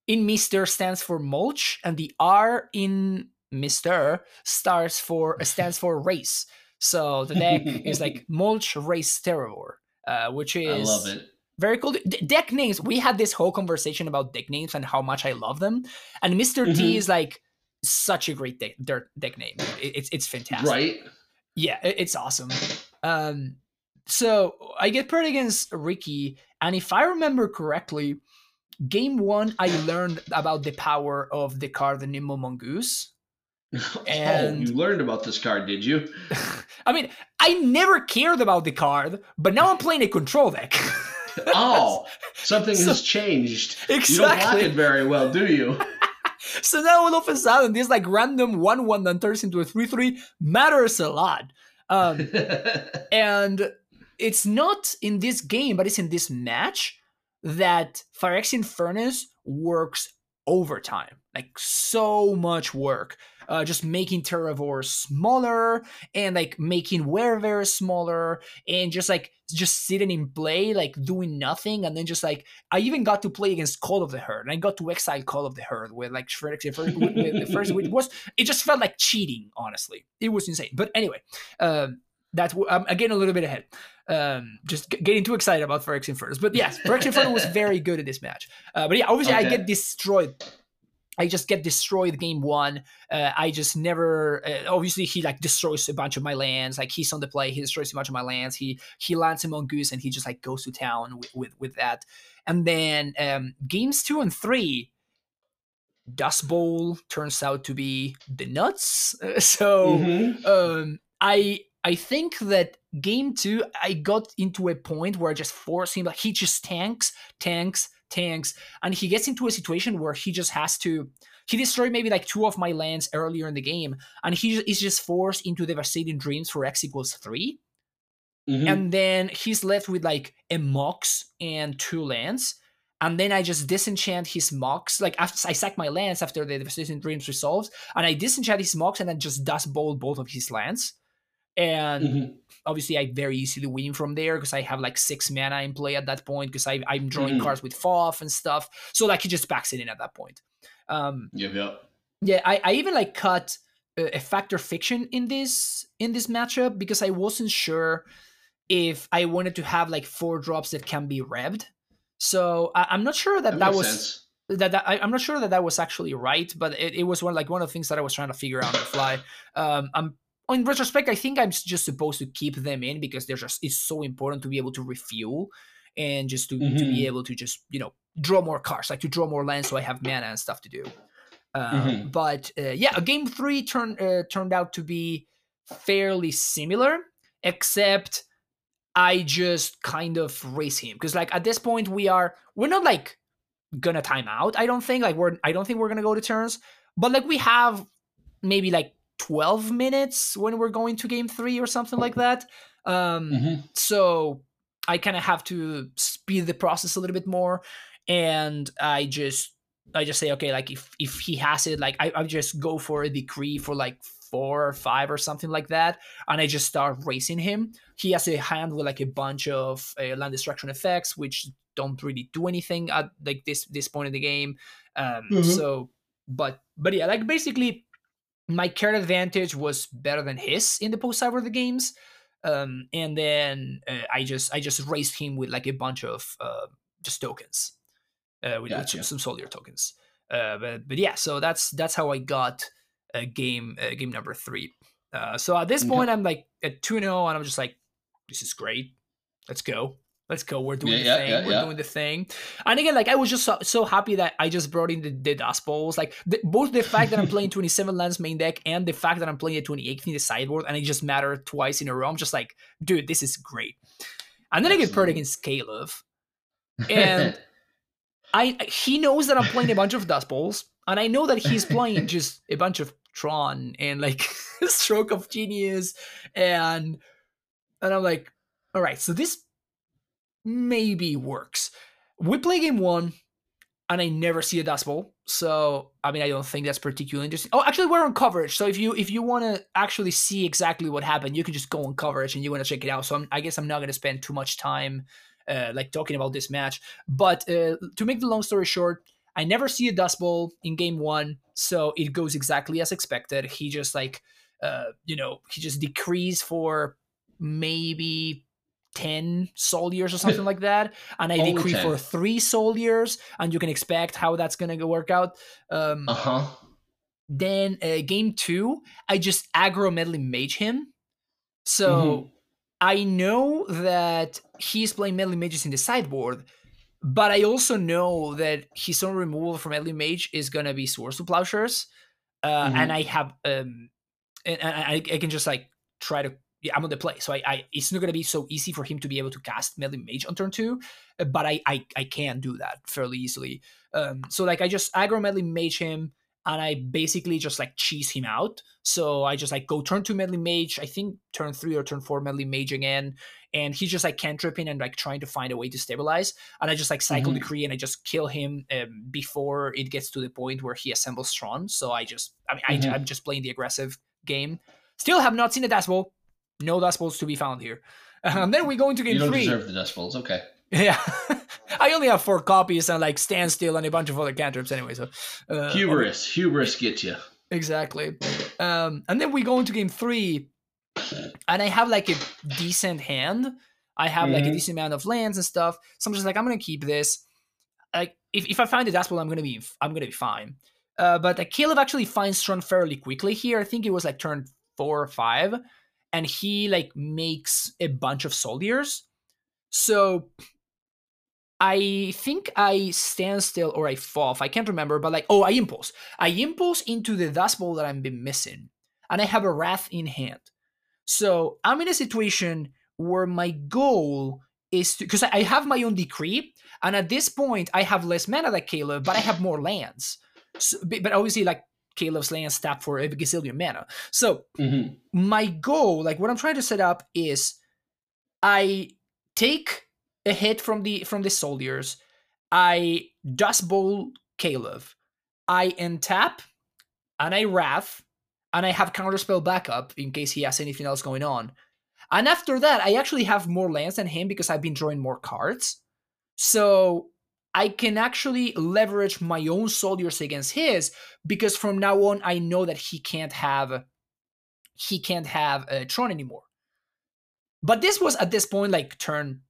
in Mr. stands for mulch, and the R in Mr. starts for stands for race. So the deck is like mulch race Terravore, uh, which is I love it. Very cool. D- deck names. We had this whole conversation about deck names and how much I love them. And mister T Mhm. is like such a great deck, deck name. It- it's it's fantastic. Right? Yeah, it- it's awesome. Um, so I get paired against Ricky, and if I remember correctly, game one I learned about the power of the card the Nimble Mongoose. oh, And- you learned about this card, did you? I mean, I never cared about the card, but now I'm playing a control deck. Oh, something So- has changed. Exactly. You don't exactly. it very well, do you? So now all of a sudden, this like random one one that turns into a three three matters a lot. Um, and it's not in this game, but it's in this match that Phyrexian Furnace works overtime. Like so much work. Uh, just making Terravore smaller and like making Werebear smaller and just like just sitting in play, like doing nothing. And then just like I even got to play against Call of the Herd. And I got to exile Call of the Herd with like Phyrexian Furnace. the first, it was it just felt like cheating, honestly. It was insane. But anyway, um, that's I'm again a little bit ahead. Um, just g- getting too excited about Phyrexian Furnace. But yes, Phyrexian Furnace was very good at this match. Uh, but yeah, obviously I get destroyed. I just get destroyed game one. Uh, I just never. Uh, obviously, he like destroys a bunch of my lands. Like he's on the play, he destroys a bunch of my lands. He he lands him on goose, and he just like goes to town with with, with that. And then um, games two and three, Dust Bowl turns out to be the nuts. So Mhm. um i i think that game two i got into a point where i just forced him like he just tanks tanks tanks and he gets into a situation where he just has to he destroyed maybe like two of my lands earlier in the game and he is just forced into devastating dreams for x equals three Mhm. and then he's left with like a mox and two lands and then i just disenchant his mox like after i sack my lands after the devastating dreams resolves and i disenchant his mox and then just dust bowl both of his lands and Mhm. obviously i very easily win from there because i have like six mana in play at that point because i'm drawing Mhm. cards with foff and stuff so like he just backs it in at that point um Yep, yep. yeah, I, I even like cut a, a Fact or Fiction in this in this matchup because I wasn't sure if I wanted to have like four drops that can be revved. So I, I'm not sure that that, makes was sense. that, that I, I'm not sure that that was actually right, but it, it was one like one of the things that I was trying to figure out on the fly. Um, I'm in retrospect, I think I'm just supposed to keep them in because they're just it's so important to be able to refuel and just to, to be Mhm. able to just you know draw more cards, like to draw more lands, so I have mana and stuff to do. Uh, Mhm. But uh, yeah, game three turned uh, turned out to be fairly similar, except I just kind of race him because like at this point we are we're not like gonna time out. I don't think like we're I don't think we're gonna go to turns, but like we have maybe like 12 minutes when we're going to game three or something like that. Um, Mhm. so I kind of have to speed the process a little bit more, and I just I just say okay, like if if he has it, like I I just go for a decree for like four or five or something like that, and I just start racing him. He has a hand with like a bunch of uh, land destruction effects, which don't really do anything at like this this point in the game. Um, Mhm. So, but but yeah, like basically, my card advantage was better than his in the post cyber the games. Um, and then uh, I just I just raced him with like a bunch of uh, just tokens, uh, with, with some, some soldier tokens. Uh, but but yeah, so that's that's how I got uh, game uh, game number three. Uh, so at this Okay. point, I'm like at two 0 and I'm just like, this is great. Let's go. Let's go. We're doing Yeah, the yeah, thing. yeah, We're doing the thing. And again, like I was just so, so happy that I just brought in the, the dust bowls. Like the, both the fact that I'm playing 27 lands main deck and the fact that I'm playing a 28 in the sideboard and it just mattered twice in a row. I'm just like, dude, this is great. And then I get paired Absolutely. against Caleb. And I he knows that I'm playing a bunch of dust bowls, and I know that he's playing just a bunch of Tron and like Stroke of Genius, and and I'm like, all right, so this maybe works. We play game one, and I never see a dust bowl, So I mean, I don't think that's particularly interesting. Oh, actually, we're on coverage. So if you if you want to actually see exactly what happened, you can just go on coverage and you want to check it out. So I'm, i guess I'm not going to spend too much time uh, like talking about this match. But uh, to make the long story short, I never see a dust bowl in game one, so it goes exactly as expected. He just like uh, you know he just decrees for maybe 10 soul years or something like that and i Only decree 10. for three soul years and you can expect how that's gonna go work out um, Uh-huh. then uh, game two i just aggro meddling mage him so Mhm. i know that he's playing meddling mages in the sideboard but i also know that his own removal from meddling mage is gonna be swords to plowshares uh, Mhm. and i have um and, and I, I can just like try to yeah, I'm on the play, so I, I it's not gonna be so easy for him to be able to cast Meddling Mage on turn two, uh, but I I, I can do that fairly easily. Um, so like I just aggro Meddling Mage him, and I basically just like cheese him out. So I just like go turn two Meddling Mage, I think turn three or turn four Meddling Mage again, and he's just like cantripping and like trying to find a way to stabilize. And I just like cycle Mhm. decree and I just kill him um, before it gets to the point where he assembles Tron. So I just I mean Mhm. I, I'm just playing the aggressive game. Still have not seen a Dust Bowl. No Dust Bowls to be found here. And then we go into game You don't three. deserve the dust bowls. Okay. Yeah. I only have four copies and like standstill and a bunch of other cantrips anyway. So uh, Hubris. Hubris gets you. Exactly. Um, and then we go into game three, and I have like a decent hand. I have like a Mhm. decent amount of lands and stuff. So I'm just like, I'm gonna keep this. Like, if, if I find the Dust Bowl, I'm gonna be I'm gonna be fine. Uh, but like Caleb actually finds Tron fairly quickly here. I think it was like turn four or five, and he like makes a bunch of soldiers. So I think I stand still or I fall. I can't remember, but like, oh, I impulse. I impulse into the dust bowl that I've been missing, and I have a wrath in hand. So I'm in a situation where my goal is to because I have my own decree, and at this point I have less mana than Caleb, but I have more lands. So, but obviously, like Caleb's lands tap for a gazillion mana. So hmm my goal, like what I'm trying to set up is I take a hit from the from the soldiers, I dust bowl Caleb, I untap, and I wrath, and I have counterspell backup in case he has anything else going on. And after that, I actually have more lands than him because I've been drawing more cards. So I can actually leverage my own soldiers against his because from now on I know that he can't have he can't have uh, Tron anymore. But this was at this point like turn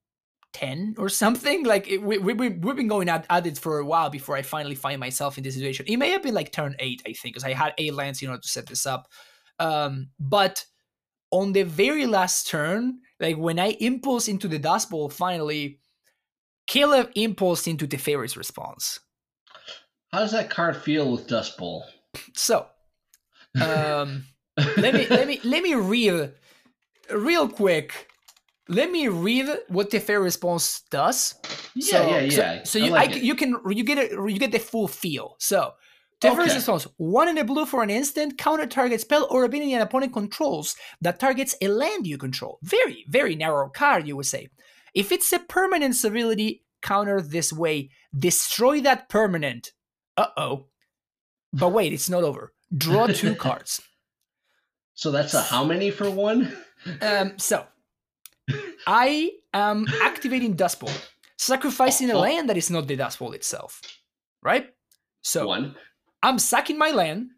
10 or something. Like it, we, we, we- we've been going at, at it for a while before I finally find myself in this situation. It may have been like turn 8, I think, because I had 8 lands in order to set this up. Um, but on the very last turn, like when I impulse into the Dust Bowl finally, Caleb impulsed into the Teferi's response. How does that card feel with dust bowl? So, um, let me let me let me read real quick. Let me read what Teferi's response does. Yeah, so, yeah, yeah. So, I you like I, you can you get it you get the full feel. So the Okay. response: one in a blue for an instant, counter target spell or ability an opponent controls that targets a land you control. Very very narrow card, you would say. If it's a permanent ability, counter this way: destroy that permanent. Uh oh. But wait, it's not over. Draw two cards. So that's a how many for one? Um, so I am activating Dust Bowl, sacrificing a Oh. land that is not the Dust Bowl itself. Right? So one. I'm sacking my land.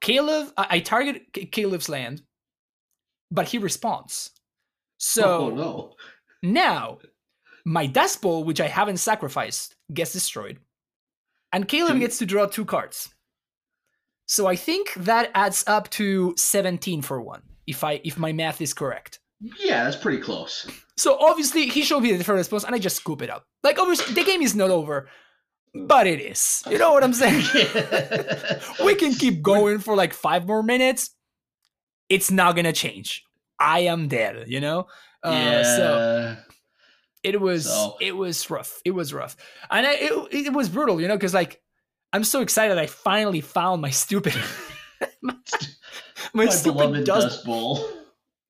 Caleb, I, I target Caleb's land, but he responds. So oh no. Now my Dust Bowl, which I haven't sacrificed, gets destroyed. And Caleb gets to draw two cards. So I think that adds up to 17 for one, if I if my math is correct. Yeah, that's pretty close. So obviously he showed me Teferi's response and I just scoop it up. Like obviously the game is not over, but it is. You know what I'm saying? we can keep going for like five more minutes. It's not gonna change. I am dead, you know? Uh, yeah. So it was So- it was rough. It was rough. And I, it, it was brutal, you know, because like I'm so excited I finally found my stupid my, my my stupid dust bowl.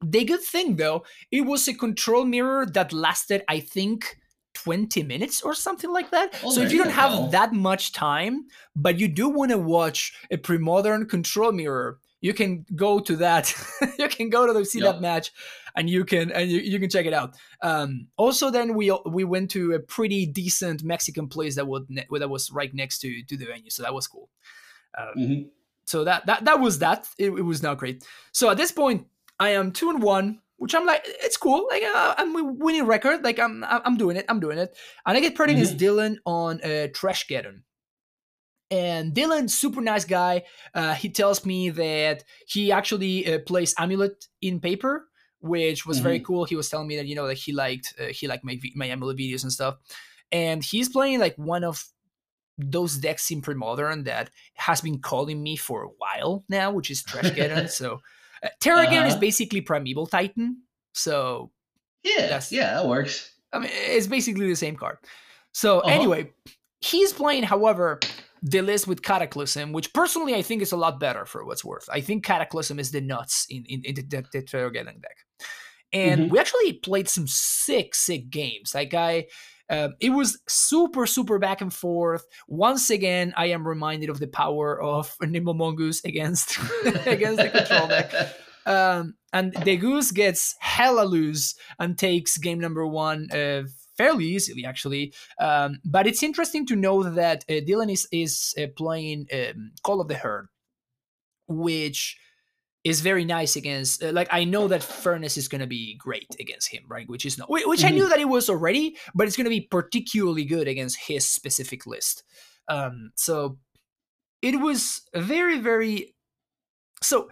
the good thing though, it was a control mirror that lasted, I think, 20 minutes or something like that. Oh, so if you you don't have go. that much time, but you do want to watch a pre-modern control mirror, you can go to that. you can go to the, see Yep. that match, and you can and you, you can check it out. Um, also, then we we went to a pretty decent Mexican place that would ne- that was right next to to the venue, so that was cool. Mhm. So that that that was that. It, it was not great. So at this point, I am two and one, which I'm like, it's cool. Like uh, I'm a winning record. Like I'm I'm doing it. I'm doing it. And I get paired against Dylan on uh, Terrageddon. And Dylan, super nice guy. Uh, he tells me that he actually uh, plays Amulet in paper, which was very cool. He was telling me that you know that he liked uh, he liked my my Amulet videos and stuff. And he's playing like one of those decks in pre-modern that has been calling me for a while now, which is Terrageddon. so uh, Terrageddon is Uh-huh. basically Primeval Titan. So Yeah, That's- yeah, that works. I mean, it's basically the same card. So Uh-huh. anyway, he's playing, however, the list with Cataclysm, which personally I think is a lot better for what's worth. I think Cataclysm is the nuts in, in, in the, the, the Terrageddon deck. And Mhm. we actually played some sick, sick games. Like I, uh, it was super, super back and forth. Once again, I am reminded of the power of Nimble Mongoose against against the control deck. Um, and the goose gets hella loose and takes game number one uh, fairly easily, actually. Um, but it's interesting to know that uh, Dylan is is uh, playing um, Call of the Herd, which is very nice against. Uh, like I know that Furnace is going to be great against him, right? Which is not whi- which I knew that it was already, but it's going to be particularly good against his specific list. Um, so it was very very. So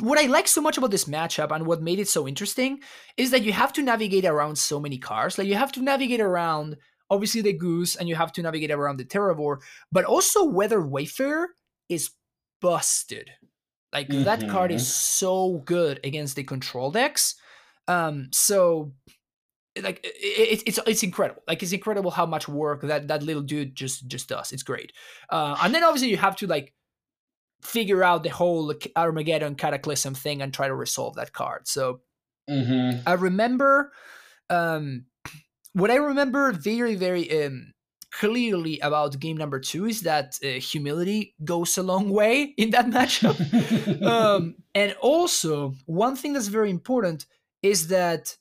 what I like so much about this matchup and what made it so interesting is that you have to navigate around so many cars. Like you have to navigate around obviously the goose and you have to navigate around the Terravore, but also Weathered Wayfarer is busted. Like that card is so good against the control decks. Um, so like it, it, it's it's incredible. Like it's incredible how much work that that little dude just just does. It's great. Uh, and then obviously you have to like figure out the whole Armageddon Cataclysm thing and try to resolve that card. So Mhm. I remember um, what I remember very very um, clearly about game number two is that uh, humility goes a long way in that matchup. um, and also one thing that's very important is that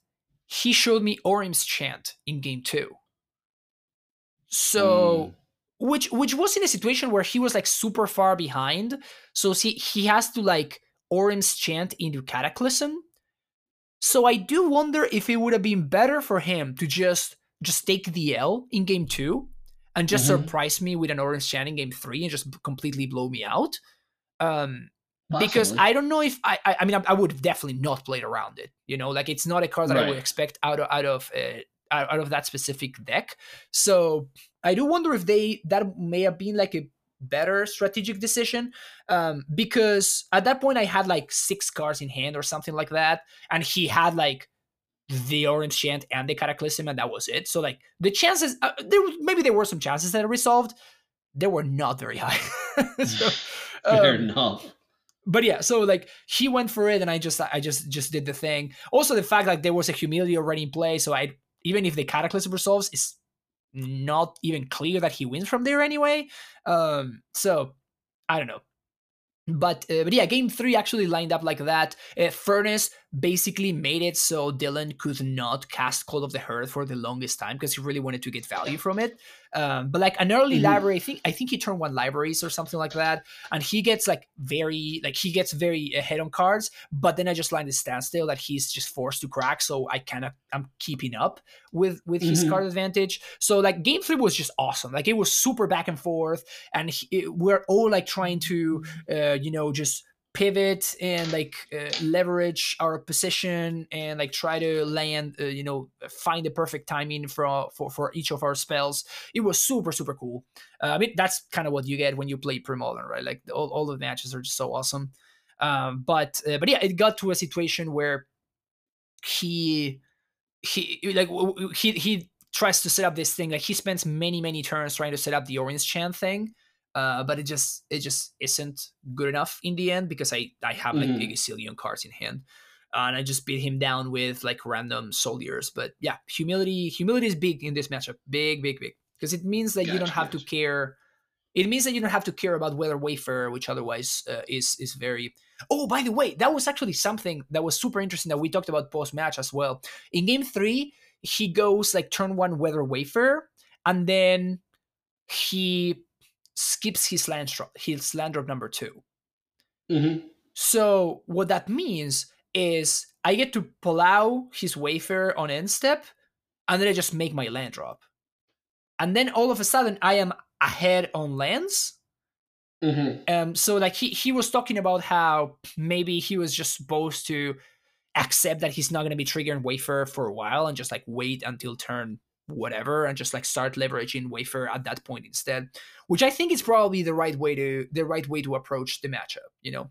he showed me Orim's chant in game two. So which which was in a situation where he was like super far behind. So he he has to like Orim's chant into Cataclysm. So I do wonder if it would have been better for him to just just take the L in game two and just Mhm. surprise me with an Orim's chant in game three and just completely blow me out. Um, because I don't know if I, I I mean I, I would definitely not play around it. You know, like it's not a card that I would expect out of out of uh, out out of that specific deck. So I do wonder if they that may have been like a better strategic decision um, because at that point I had like six cards in hand or something like that, and he had like the Orim's chant and the cataclysm, and that was it. So like the chances, uh, there was- maybe there were some chances that it resolved. They were not very high. so, Fair um, enough. but yeah so like he went for it and i just i just just did the thing also the fact like there was a humility already in play so i even if the cataclysm resolves it's not even clear that he wins from there anyway um so i don't know but uh, but yeah game three actually lined up like that. Uh, furnace basically made it so dylan could not cast call of the herd for the longest time because he really wanted to get value from it um, but like an early Mhm. library i think i think he turned one libraries or something like that and he gets like very like he gets very ahead on cards but then i just lined the standstill that he's just forced to crack so i kind of i'm keeping up with with his Mhm. card advantage so like game three was just awesome like it was super back and forth and he, it- we're all like trying to uh, you know just pivot and like uh, leverage our position and like try to land uh, you know find the perfect timing for, for for each of our spells. It was super super cool. Uh, i mean that's kind of what you get when you play pre-modern right? Like all, all the matches are just so awesome. Um but uh, but yeah it got to a situation where he he like he he tries to set up this thing. Like he spends many many turns trying to set up the Orim's chant thing uh, but it just it just isn't good enough in the end because I I have like Mhm. a gazillion cards in hand. and I just beat him down with like random soldiers. But yeah, humility humility is big in this matchup, big, big, big, because it means that gotcha, you don't have gotcha. to care. It means that you don't have to care about Weathered Wayfarer, which otherwise uh, is is very. Oh, by the way, that was actually something that was super interesting that we talked about post match as well. In game three, he goes like turn one Weathered Wayfarer, and then he skips his land drop, his land drop number 2 mm-hmm. So what that means is I get to plow his Wayfarer on end step, and then I just make my land drop. And then all of a sudden I am ahead on lands. Mm-hmm. Um, so like he he was talking about how maybe he was just supposed to accept that he's not going to be triggering wafer for a while and just like wait until turn whatever and just like start leveraging wafer at that point instead, which I think is probably the right way to the right way to approach the matchup. You know,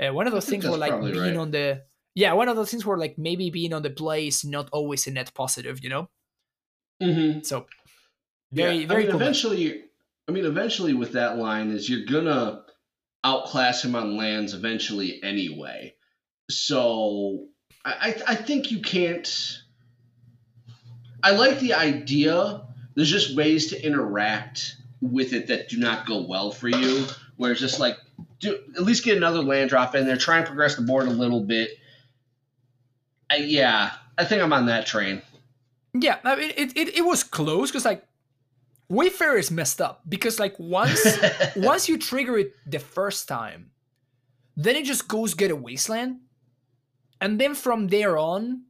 uh, one of those things where like being right. on the yeah, one of those things where like maybe being on the play is not always a net positive. You know, mm-hmm. so very yeah. very I mean, cool. eventually. I mean, eventually, with that line, is you're gonna outclass him on lands eventually anyway. So I, I think you can't I like the idea. There's just ways to interact with it that do not go well for you. Where it's just like, do, at least get another land drop in there. Try and progress the board a little bit. Uh, yeah, I think I'm on that train. Yeah, I mean, it, it, it was close because like Wayfarer is messed up because like once once you trigger it the first time, then it just goes get a wasteland, and then from there on,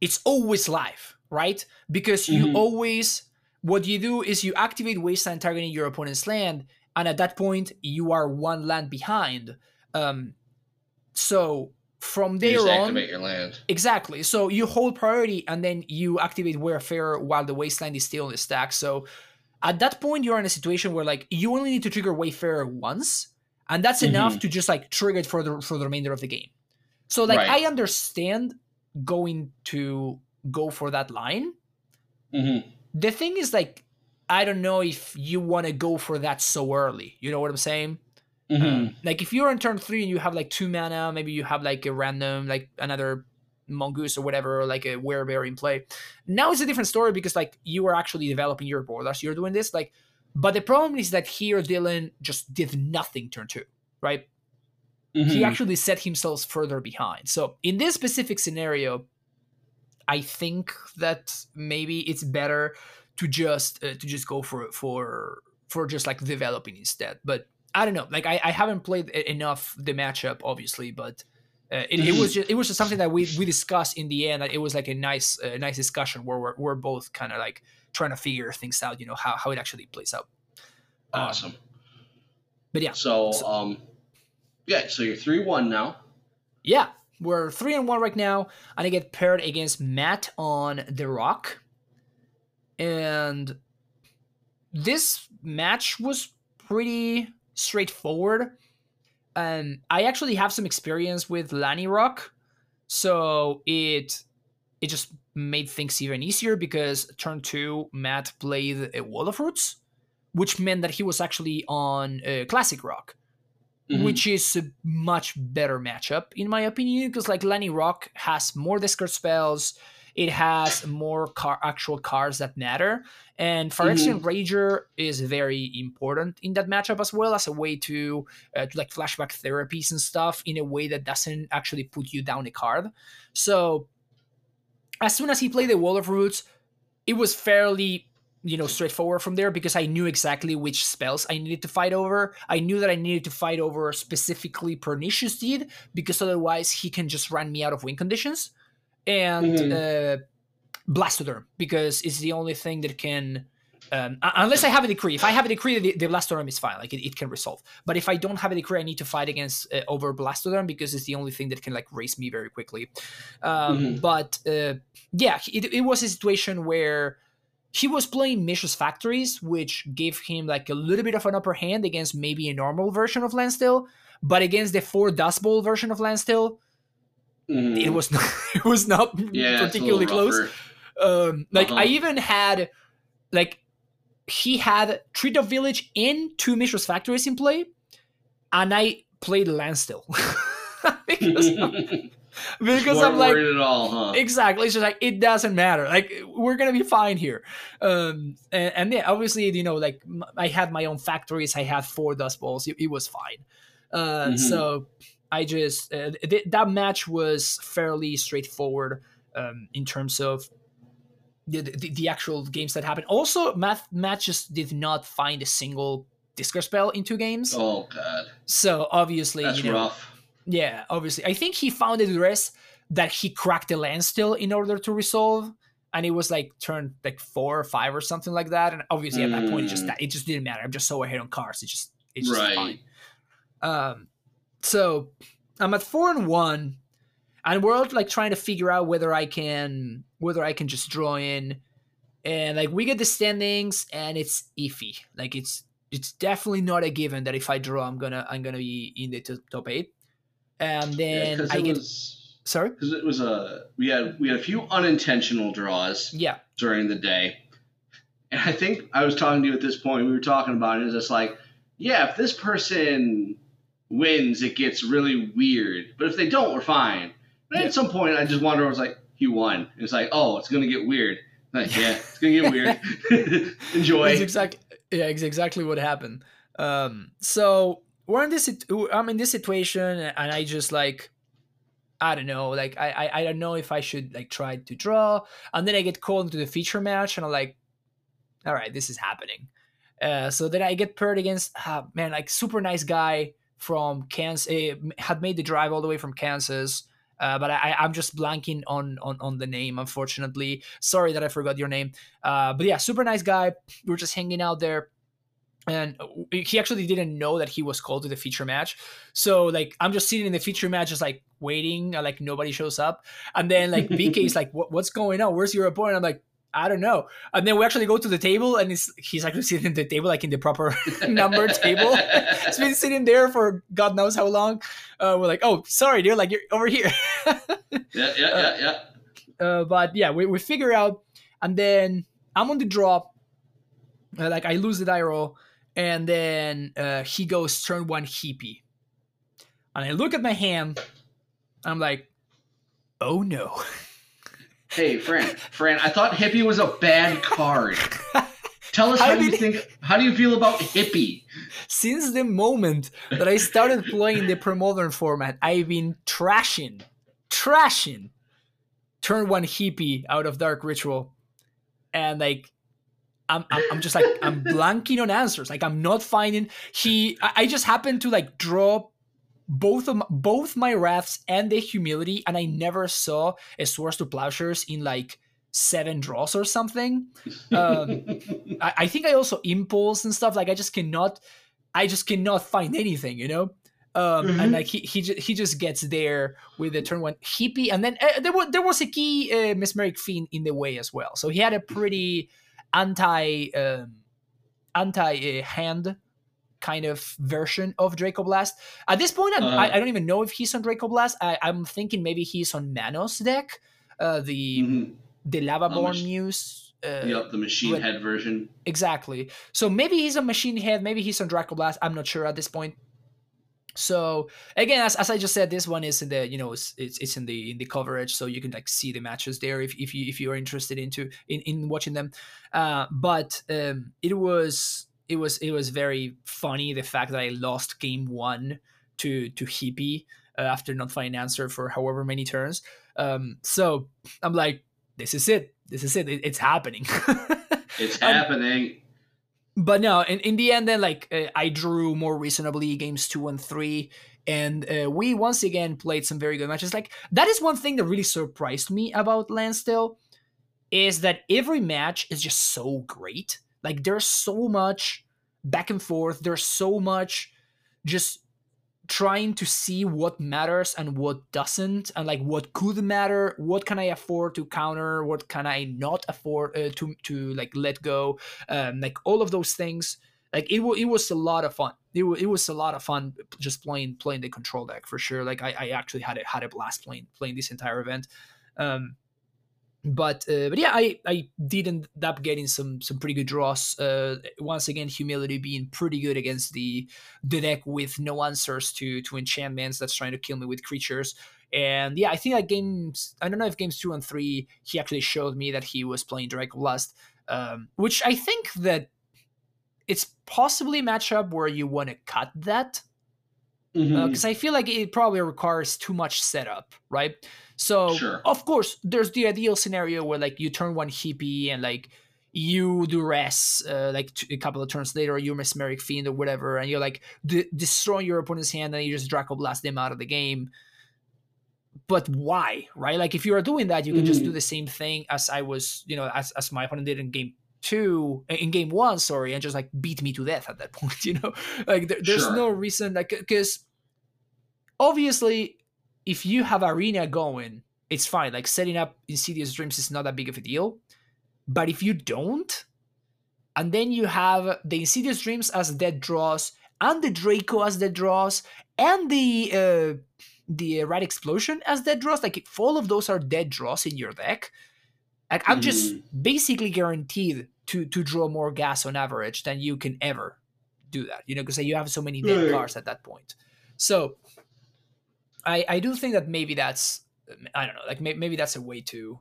it's always live right? Because you mm-hmm. always what you do is you activate wasteland targeting your opponent's land, and at that point you are one land behind. Um, so from there you on, activate your land exactly. So you hold priority, and then you activate Wayfarer while the wasteland is still in the stack. So at that point, you're in a situation where like you only need to trigger Wayfarer once, and that's mm-hmm. enough to just like trigger it for the for the remainder of the game. So like right. I understand going to go for that line. Mm-hmm. The thing is, like, I don't know if you want to go for that so early. You know what I'm saying? Mm-hmm. Uh, like, if you're on turn three and you have like two mana, maybe you have like a random, like another mongoose or whatever, or like a werebear in play. Now it's a different story because like you are actually developing your board as you're doing this. Like, but the problem is that here Dylan just did nothing turn two, right? Mm-hmm. He actually set himself further behind. So in this specific scenario, I think that maybe it's better to just uh, to just go for for for just like developing instead. But I don't know. Like I, I haven't played enough the matchup, obviously, but uh, it, it, was just it was just something that we we discussed in the end. It was like a nice uh, nice discussion where we're, we're both kind of like trying to figure things out. You know how how it actually plays out. Um, awesome. But yeah. So, so um, yeah. So you're three one now. Yeah. We're three and one right now, and I get paired against Matt on the Rock. And this match was pretty straightforward. And I actually have some experience with Lanny Rock, so it it just made things even easier because turn two Matt played uh, a Wall of Roots, which meant that he was actually on a Classic Rock mm-hmm. which is a much better matchup in my opinion because like Lenny Rock has more discard spells it has more car actual cards that matter and Phyrexian mm-hmm. Rager is very important in that matchup as well as a way to, uh, to like flashback therapies and stuff in a way that doesn't actually put you down a card so as soon as he played the wall of roots it was fairly you know straightforward from there because I knew exactly which spells I needed to fight over. I knew that I needed to fight over specifically Pernicious Deed because otherwise he can just run me out of win conditions, and mm-hmm. uh, Blastoderm because it's the only thing that can. Um, unless I have a decree, if I have a decree, the, the Blastoderm is fine, like it, it, can resolve. But if I don't have a decree, I need to fight against uh, over Blastoderm because it's the only thing that can like race me very quickly. Um, mm-hmm. But uh, yeah, it, it was a situation where he was playing Mishra's Factories, which gave him like a little bit of an upper hand against maybe a normal version of Landstill, but against the four Dust Bowl version of Landstill, mm. it was not, it was not yeah, particularly close. Um, like uh-huh. I even had like he had Treetop Village and two Mishra's Factories in play, and I played Landstill. because, because I'm like, worried at all, huh? exactly. It's just like it doesn't matter. Like we're gonna be fine here. Um, and, and yeah, obviously, you know, like m- I had my own factories. I had four dust bowls. It, it was fine. Uh, Mhm. So I just uh, th- that match was fairly straightforward um, in terms of the, the the actual games that happened. Also, math matches did not find a single discard spell in two games. Oh god, So obviously, that's you know, rough. Yeah, obviously. I think he found a Duress that he cracked the land still in order to resolve. And it was like turn like four or five or something like that. And obviously at that point it just Mm. it just didn't matter. I'm just so ahead on cards. It just it's just Right. fine. Um so I'm at four and one. And we're all like trying to figure out whether I can whether I can just draw in. And like we get the standings and it's iffy. Like it's it's definitely not a given that if I draw I'm gonna I'm gonna be in the top eight. And then because I it get was sorry? because it was a we had we had a few unintentional draws Yeah. during the day, and I think I was talking to you at this point. We were talking about it. It's just like, yeah, if this person wins, it gets really weird. But if they don't, we're fine. But Yeah. at some point, I just wonder. I was like, he won. It's like, oh, it's gonna get weird. Like, yeah, it's gonna get weird. Enjoy. That's exactly yeah, it's exactly what happened. Um, so we're in this. I'm in this situation, and I just like, I don't know, like I, I I don't know if I should like try to draw, and then I get called into the feature match, and I'm like, all right, this is happening. Uh, so then I get paired against uh, man, like super nice guy from Kansas, uh, had made the drive all the way from Kansas. Uh, but I, I'm just blanking on, on on the name, unfortunately. Sorry that I forgot your name. Uh, but yeah, super nice guy. We were just hanging out there, and he actually didn't know that he was called to the feature match. So like, I'm just sitting in the feature match, just like waiting, like nobody shows up. And then like BK is like, what, "What's going on? Where's your opponent?" I'm like. I don't know. And then we actually go to the table, and it's, he's actually sitting at the table, like in the proper number table. It's been sitting there for God knows how long. Uh, we're like, oh, sorry, dude, like you're over here. yeah, yeah, yeah, yeah. uh, but yeah, we, we figure out, and then I'm on the drop. Uh, like I lose the die roll, and then uh, he goes turn one hippie, and I look at my hand. I'm like, oh no. Hey, Fran, Fran, I thought hippie was a bad card. Tell us I how you think. How do you feel about hippie? Since the moment that I started playing the pre-modern format, I've been trashing, trashing turn one hippie out of Dark Ritual, and like. I'm, I'm, I'm just like I'm blanking on answers. Like I'm not finding he. I, I just happened to like draw both of my, both my wraths and the humility, and I never saw a swords to plowshares in like seven draws or something. Um, I, I think I also impulse and stuff. Like I just cannot, I just cannot find anything, you know. Um, Mhm. And like he he just, he just gets there with the turn one hippie, and then uh, there was there was a key uh, mesmeric fiend in the way as well. So he had a pretty anti um, anti uh, hand kind of version of Draco Blast. At this point, Uh. I, I don't even know if he's on Draco Blast. I, I'm thinking maybe he's on Manos deck, uh, the Mhm. the Lavaborn mach- Muse. Uh, Yep, the machine head version. Exactly. So maybe he's on Machine Head, maybe he's on Draco Blast. I'm not sure at this point. So again, as, as I just said, this one is in the you know it's, it's it's in the in the coverage, so you can like see the matches there if, if you if you're interested into in, in watching them. Uh, but um, it was it was it was very funny the fact that I lost game one to to Hippie uh, after not finding an answer for however many turns. Um, so I'm like, this is it. This is it. it it's happening. It's Um, happening. But no in, in the end then like uh, i drew more reasonably games two and three and uh, we once again played some very good matches. Like that is one thing that really surprised me about landstill is that every match is just so great. Like there's so much back and forth. There's so much just trying to see what matters and what doesn't and like what could matter what can i afford to counter what can i not afford uh, to to like let go um like all of those things. Like it, wa it was a lot of fun. It, wa it was a lot of fun just playing playing the control deck for sure. Like i, I actually had a had a blast playing playing this entire event. Um but uh, but yeah, I I did end up getting some some pretty good draws. Uh, once again, humility being pretty good against the the deck with no answers to to enchantments that's trying to kill me with creatures. And yeah, I think like games. I don't know if games two and three he actually showed me that he was playing Direct Blast, um, which I think that it's possibly a matchup where you want to cut that because Mhm. uh, I feel like it probably requires too much setup, right? So Sure. of course, there's the ideal scenario where like you turn one hippie and like you do res uh, like t- a couple of turns later, you're mesmeric fiend or whatever, and you're like de- destroying your opponent's hand and you just Draco blast them out of the game. But why, right? Like if you are doing that, you can just Mhm. do the same thing as I was, you know, as as my opponent did in game two, in game one, sorry, and just like beat me to death at that point. You know, like there, there's Sure. no reason like because obviously if you have arena going it's fine like setting up insidious dreams is not that big of a deal but if you don't and then you have the insidious dreams as dead draws and the draco as dead draws and the uh the rat explosion as dead draws like if all of those are dead draws in your deck like i'm just basically guaranteed to to draw more gas on average than you can ever do that you know because you have so many dead Right. cards at that point so I I do think that maybe that's I don't know like may, maybe that's a way to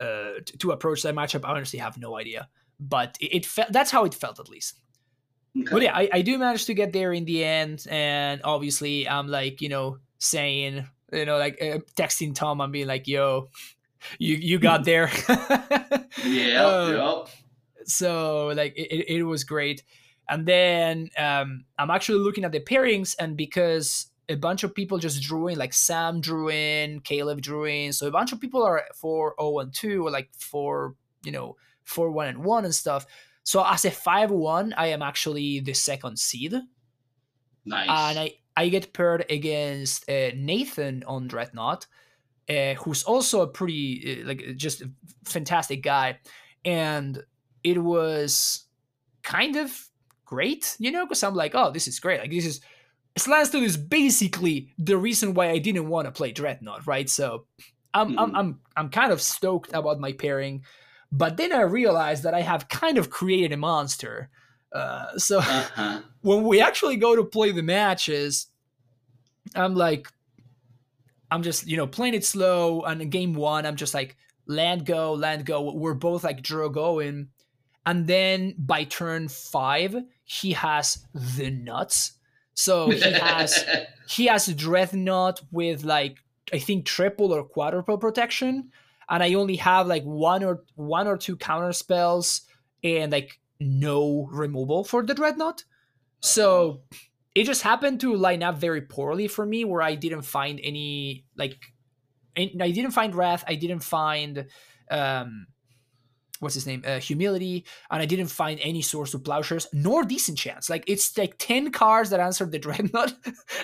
uh to, to approach that matchup. I honestly have no idea, but it, it felt that's how it felt at least. Okay. But yeah, I, I do manage to get there in the end, and obviously I'm like you know saying you know like uh, texting Tom and being like yo. You you got there. Yeah. Uh, yep. So like it, it, was great. And then um i'm actually looking at the pairings and because a bunch of people just drew in like sam drew in caleb drew in so a bunch of people are 4 0 and 2 or like 4 you know 4 1 and 1 and stuff. So as a 5 1 i am actually the second seed. Nice. and I, I get paired against uh, Nathan on Dreadnought, uh, who's also a pretty uh, like just a fantastic guy, and it was kind of great, you know, because I'm like, oh, this is great. Like this is Slanstone is basically the reason why I didn't want to play Dreadnought, right? So I'm I'm Mhm. I'm I'm kind of stoked about my pairing, but then I realized that I have kind of created a monster. Uh, so uh-huh. when we actually go to play the matches, I'm like, I'm just, you know, playing it slow. And in game one, I'm just like, land go, land go. We're both like draw going. And then by turn five, he has the nuts. So he has he has dreadnought with like I think triple or quadruple protection, and I only have like one or one or two counter spells and like no removal for the dreadnought. So it just happened to line up very poorly for me, where I didn't find any like I didn't find wrath, I didn't find um what's his name uh, humility and i didn't find any swords to plowshares nor disenchants like it's like 10 cards that answered the dreadnought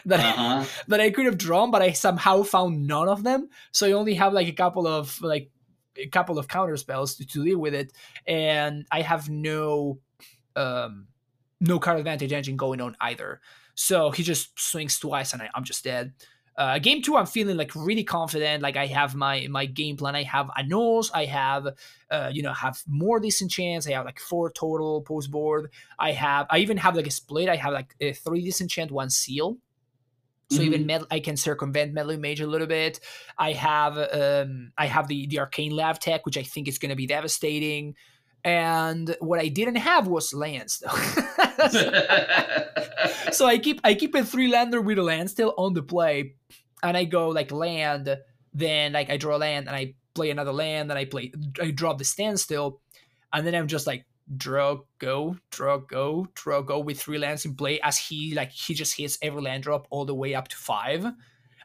that I, uh-huh. that I could have drawn, but I somehow found none of them. So I only have like a couple of like a couple of counter spells to, to deal with it, and I have no um no card advantage engine going on either. So he just swings twice, and I, I'm just dead. Uh, game two, I'm feeling like really confident. Like I have my my game plan. I have annuls. I have, uh, you know, have more disenchants. I have like four total post board. I have. I even have like a split. I have like a three disenchant, one seal. So even med- I can circumvent meddling mage a little bit. I have um I have the the arcane lab tech, which I think is going to be devastating. And what I didn't have was lands though. so I keep I keep a three lander with a land still on the play, and I go like land, then like I draw land and I play another land, and I play I drop the standstill, and then I'm just like draw go draw go draw go with three lands in play as he like he just hits every land drop all the way up to five, and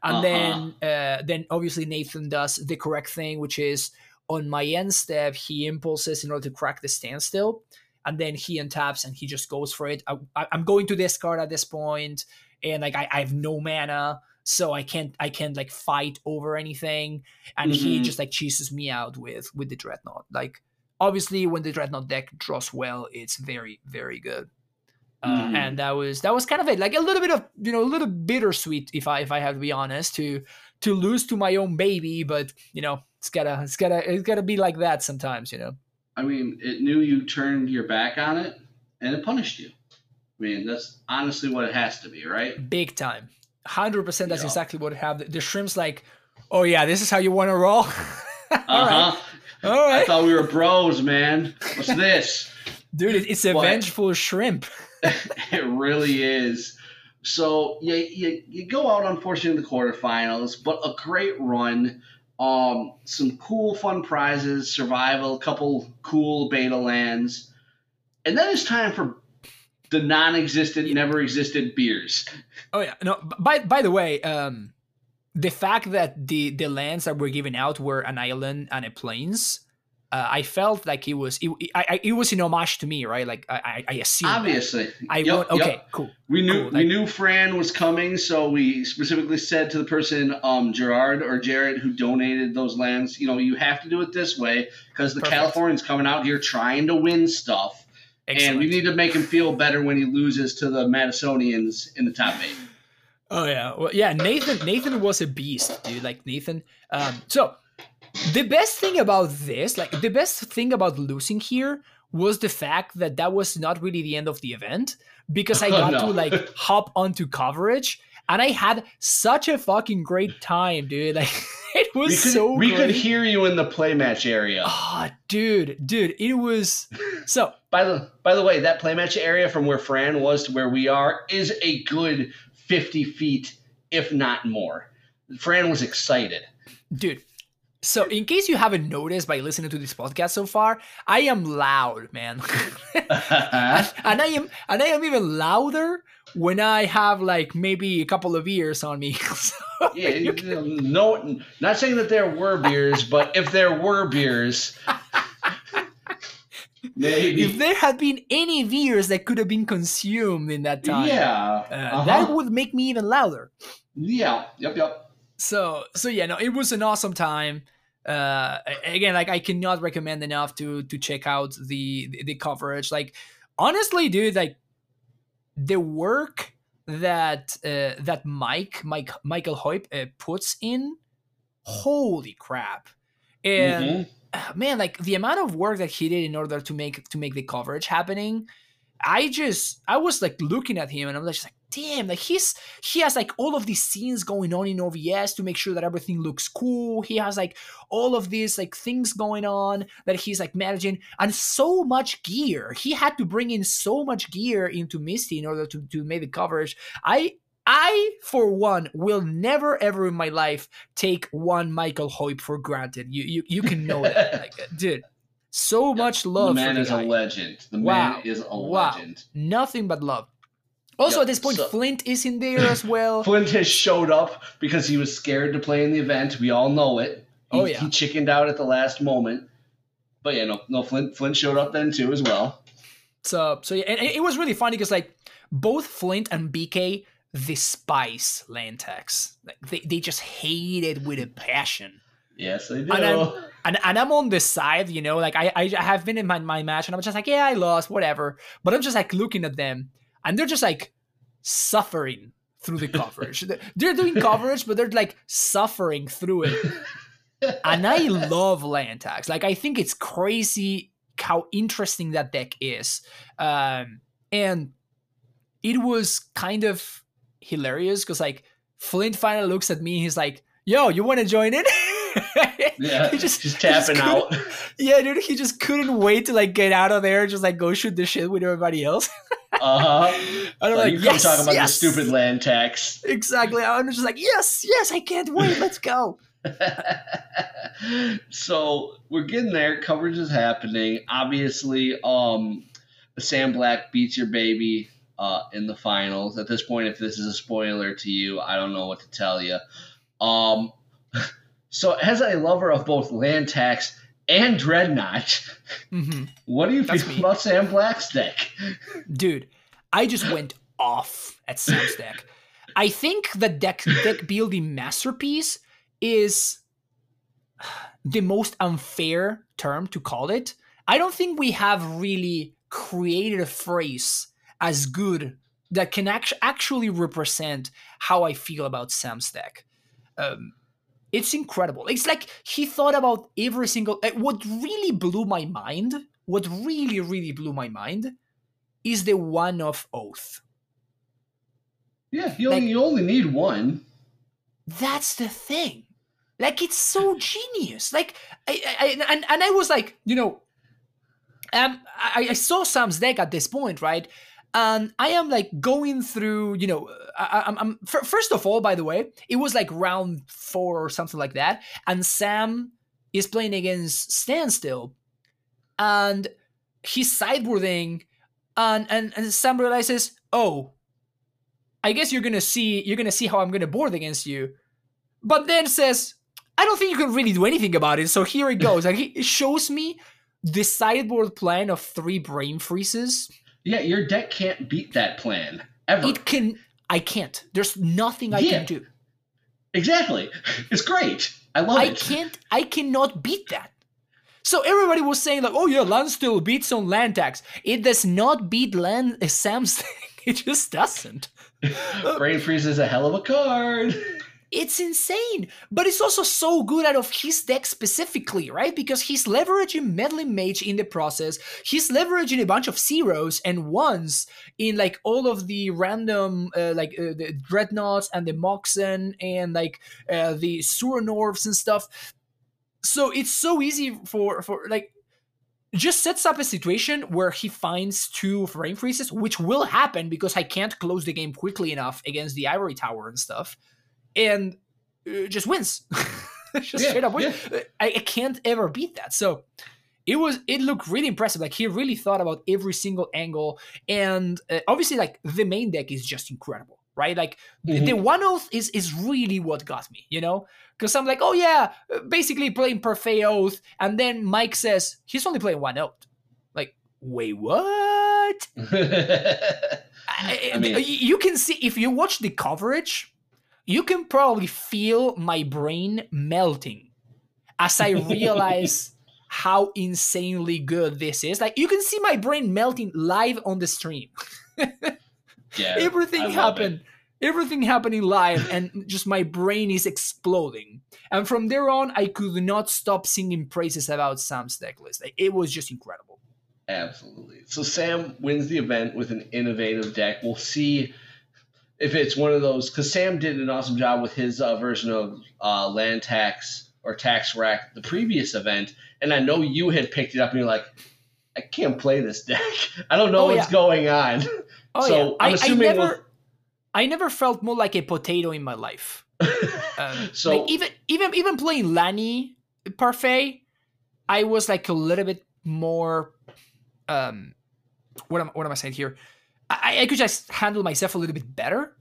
Uh-huh. then uh then obviously Nathan does the correct thing, which is on my end step he impulses in order to crack the standstill and then he untaps and he just goes for it. I, I, I'm going to discard at this point, and like I, I have no mana, so I can't I can't like fight over anything. And he Mhm. just like cheeses me out with with the dreadnought. Like obviously, when the dreadnought deck draws well, it's very very good. Uh, Mhm. and that was that was kind of it, like a little bit of you know a little bittersweet, if I if I have to be honest, to to lose to my own baby, but you know It's gotta, it's gotta, it's gotta be like that sometimes, you know. I mean, it knew you turned your back on it, and it punished you. I mean, that's honestly what it has to be, right? Big time, hundred percent. That's Yeah. exactly what it have. The, shrimp's like, oh yeah, this is how you want to roll. Uh All right, huh. all I thought we were bros, man. What's this? dude. It's a vengeful shrimp. it really is. So you, you you go out unfortunately in the quarterfinals, but a great run. Um, some cool, fun prizes, survival, a couple cool beta lands, and then it's time for the non-existent, never existed beers. Oh yeah. No. By by the way, um, the fact that the the lands that were given out were an island and a plains, uh, I felt like it was it, I, I, it was in homage to me, right? Like I I, I assumed. Obviously, I Yep, want, okay, yep. cool. We knew Cool, we like- knew Fran was coming, so we specifically said to the person, um, Gerard or Jared, who donated those lands, you know, you have to do it this way because the Perfect. Californians coming out here trying to win stuff, Excellent. and we need to make him feel better when he loses to the Madisonians in the top eight. Oh yeah, well, yeah. Nathan, Nathan was a beast, dude. Like Nathan. Um, so the best thing about this, like the best thing about losing here, was the fact that that was not really the end of the event because I Oh, got no. to like hop onto coverage and I had such a fucking great time, dude. Like it was we could, so we great. could hear you in the play match area. Ah, dude, dude, it was so. By the by the way, that play match area from where Fran was to where we are is a good fifty feet, if not more. Fran was excited. Dude, so in case you haven't noticed by listening to this podcast so far, I am loud, man. and I am and I am even louder when I have like maybe a couple of beers on me. So, Yeah, you- no, not saying that there were beers, but if there were beers, maybe. if there had been any beers that could have been consumed in that time, yeah, uh, uh-huh. that would make me even louder. yeah, yep, yep. So so yeah, no, it was an awesome time. Uh, again, like I cannot recommend enough to to check out the the, coverage. Like honestly, dude, like the work that uh, that Mike Mike Michael Hoyp uh, puts in, holy crap! And Mhm. uh, man, like the amount of work that he did in order to make to make the coverage happening, I just I was like looking at him and I'm just like, damn, like he's he has like all of these scenes going on in OBS to make sure that everything looks cool. He has like all of these like things going on that he's like managing and so much gear. He had to bring in so much gear into Misty in order to, to make the coverage. I I, for one, will never ever in my life take one Michael Hoyp for granted. You you, you can know that. Like, dude, so much love. The man the is guy. a legend. The Wow. man is a Wow. legend. Nothing but love. Also, Yep, at this point, so- Flint is in there as well. Flint has showed up because he was scared to play in the event. We all know it. He, Oh, yeah. he chickened out at the last moment. But yeah, no, no. Flint Flint showed up then too as well. So, so yeah, and it was really funny because like both Flint and BK despise Land Tax. Like they, they just hate it with a passion. Yes, they do. And I'm, and, and I'm on the side, you know, like I, I I have been in my, my match and I'm just like, yeah, I lost, whatever. But I'm just like looking at them and they're just like suffering through the coverage. They're- doing coverage, but they're like suffering through it. and I love land tax. Like I think it's crazy how interesting that deck is. Um, and it was kind of hilarious because like Flint finally looks at me. He's like, "Yo, you want to join in?" yeah, he just, just- tapping just out. yeah, dude, he just couldn't wait to like get out of there and just like go shoot the shit with everybody else. Uh huh. And I'm So like, you yes, talk about yes. the stupid land tax. Exactly. I'm just like, yes, yes, I can't wait. Let's go. so we're getting there. Coverage is happening. Obviously, um, Sam Black beats your baby uh, in the finals. At this point, if this is a spoiler to you, I don't know what to tell you. Um, so as a lover of both land tax and dreadnought, hmm what do you That's feel me. about Sam Black's deck? Dude, I just went off at Sam's deck. I think the deck deck building masterpiece is the most unfair term to call it. I don't think we have really created a phrase as good that can act- actually represent how I feel about Sam's deck. Um, it's incredible. It's like he thought about every single. uh, What really blew my mind, what really, really blew my mind, is the one of oath. Yeah, you only, Like- you only need one. That's the thing. Like it's so genius. Like I, I I- and and I was like, you know, um, I, I saw Sam's deck at this point, right? And I am like going through, you know, I, I'm, I'm fir- first of all, by the way, it was like round four or something like that, and Sam is playing against Standstill, and he's sideboarding, and and and Sam realizes, oh, I guess you're gonna see you're gonna see how I'm gonna board against you, but then says, I don't think you can really do anything about it. So here it goes. and he shows me the sideboard plan of three brain freezes. Yeah, your deck can't beat that plan ever. It can. I can't. There's nothing I Yeah. can do. exactly. It's great. I love I it. can't. I cannot beat that. So everybody was saying like, "Oh yeah, land still beats on land tax." It does not beat land Sam's thing. It just doesn't. Brain freeze is a hell of a card. It's insane, but it's also so good out of his deck specifically, right? Because he's leveraging Meddling Mage in the process. He's leveraging a bunch of zeros and ones in like all of the random, uh, like uh, the Dreadnoughts and the Moxen and like uh, the Suranors and stuff. So it's so easy for for like just sets up a situation where he finds two brain freezes, which will happen because I can't close the game quickly enough against the Ivory Tower and stuff, and uh, just wins. just Yeah, straight up wins. Uh, I, I can't ever beat that. So it was it looked really impressive. Like he really thought about every single angle, and uh, obviously, like the main deck is just incredible, right? Like the- the one oath is is really what got me, you know, because I'm like, oh yeah, uh, basically playing Parfait Oath, and then Mike says he's only playing one oath. Like, wait, what? I, I mean- you can see if you watch the coverage, you can probably feel my brain melting as I realize how insanely good this is. Like you can see my brain melting live on the stream. yeah, Everything happened. Everything happening live, and just my brain is exploding. And from there on, I could not stop singing praises about Sam's deck list. Like, it was just incredible. Absolutely. So Sam wins the event with an innovative deck. We'll see if it's one of those because Sam did an awesome job with his uh, version of uh, land tax or tax rack the previous event, and I know you had picked it up and you're like, I can't play this deck. I don't know Oh, what's yeah. going on. Oh So, yeah, I'm I, assuming I we'll- never, I never felt more like a potato in my life. Um, So- like even even even playing Lani Parfait, I was like a little bit more. Um, what am what am I saying here? I, I could just handle myself a little bit better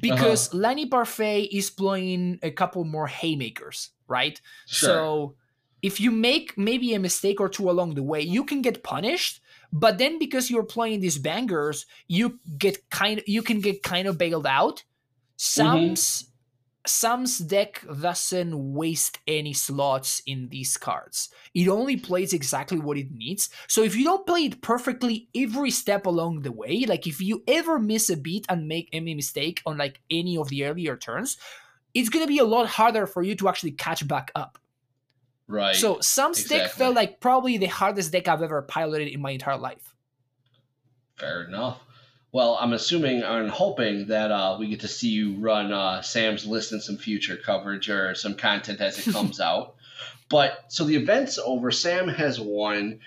because Uh-huh. Lani Parfait is playing a couple more haymakers, right? Sure. So if you make maybe a mistake or two along the way, you can get punished. But then because you're playing these bangers, you get kind of, you can get kind of bailed out. Sam's Sam's deck doesn't waste any slots in these cards. It only plays exactly what it needs. So if you don't play it perfectly every step along the way, like if you ever miss a beat and make any mistake on like any of the earlier turns, it's gonna be a lot harder for you to actually catch back up. right. So Sam's deck felt like probably the hardest deck I've ever piloted in my entire life. Fair enough. Well, I'm assuming and hoping that uh, we get to see you run uh, Sam's list in some future coverage or some content as it comes out. But so the event's over. Sam has won,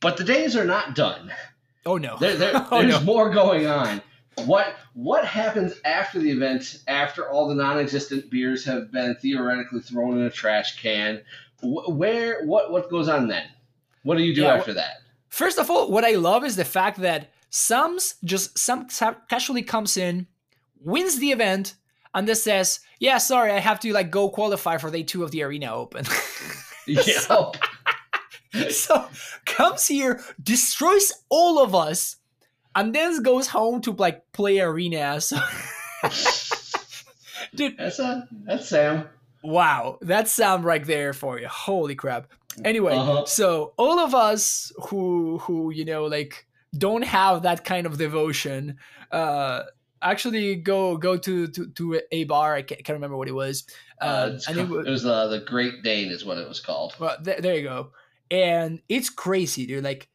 but the days are not done. Oh no. There, there, oh there's no. more going on. What what happens after the event? After all the non-existent beers have been theoretically thrown in a trash can, Wh- where what what goes on then? What do you do Yeah, after that? First of all, what I love is the fact that Sams just some casually comes in, wins the event, and then says, "Yeah, sorry, I have to like go qualify for day two of the arena open." Yeah. so comes here, destroys all of us, and then goes home to like play arena. So, dude, That's a that's Sam. Wow, that's sound right there for you. Holy crap. Anyway, Uh-huh. so all of us who who you know like don't have that kind of devotion, uh actually go go to to, to a bar. I can't, can't remember what it was. Uh, and it called- wa- it was uh, the Great Dane, is what it was called. Well, th- there you go. And it's crazy, dude. Like,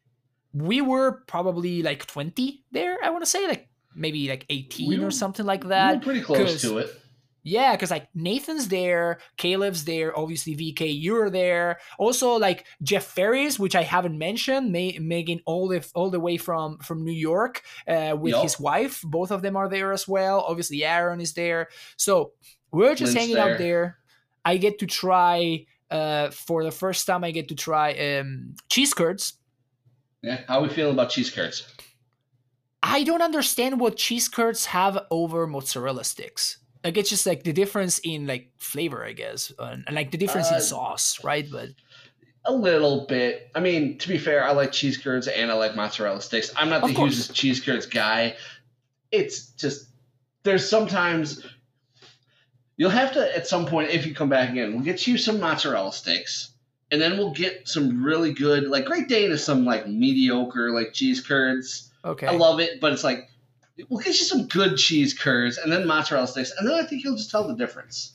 we were probably like 20 there, I want to say, like maybe like 18 We or something like we that. were pretty close to it. Yeah, because like Nathan's there, Caleb's there, obviously BK, you're there. Also, like Jeff Ferris, which I haven't mentioned, ma- making all the all the way from from New York uh, with Yup. his wife. Both of them are there as well. Obviously, Aaron is there. So we're just Lynn's hanging there. out there. I get to try uh, for the first time. I get to try um, cheese curds. Yeah. How we feeling about cheese curds? I don't understand what cheese curds have over mozzarella sticks. Like it's just like the difference in like flavor, I guess, and, and like the difference Uh, in sauce, right? But A little bit. I mean, to be fair, I like cheese curds and I like mozzarella sticks. I'm not the hugest cheese curds guy. It's just there's sometimes you'll have to at some point if you come back again. We'll get you some mozzarella sticks, and then we'll get some really good like Great Dane is some like mediocre like cheese curds. okay, I love it, but it's like we'll get you some good cheese curds and then mozzarella sticks, and then I think you'll just tell the difference.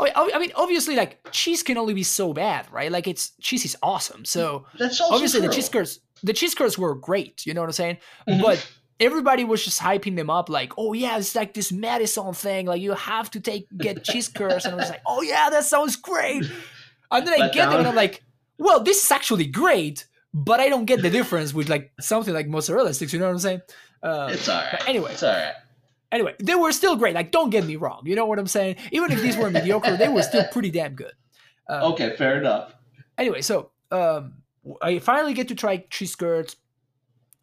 Oh, I I mean, obviously, like cheese can only be so bad, right? Like it's cheese is awesome, so That's also obviously the cheese curds, the cheese curds were great. You know what I'm saying? Mhm. But everybody was just hyping them up, like, oh yeah, it's like this Madison thing. Like you have to take get cheese curds, and I was like, oh yeah, that sounds great. And then I Let get them, and I'm like, well, this is actually great, but I don't get the difference with like something like mozzarella sticks. You know what I'm saying? Uh, it's all right. anyway. it's all right. anyway, they were still great. Like, don't get me wrong. You know what I'm saying? Even if these were mediocre, they were still pretty damn good. Uh, Okay, fair enough. Anyway, so um, I finally get to try cheese skirts,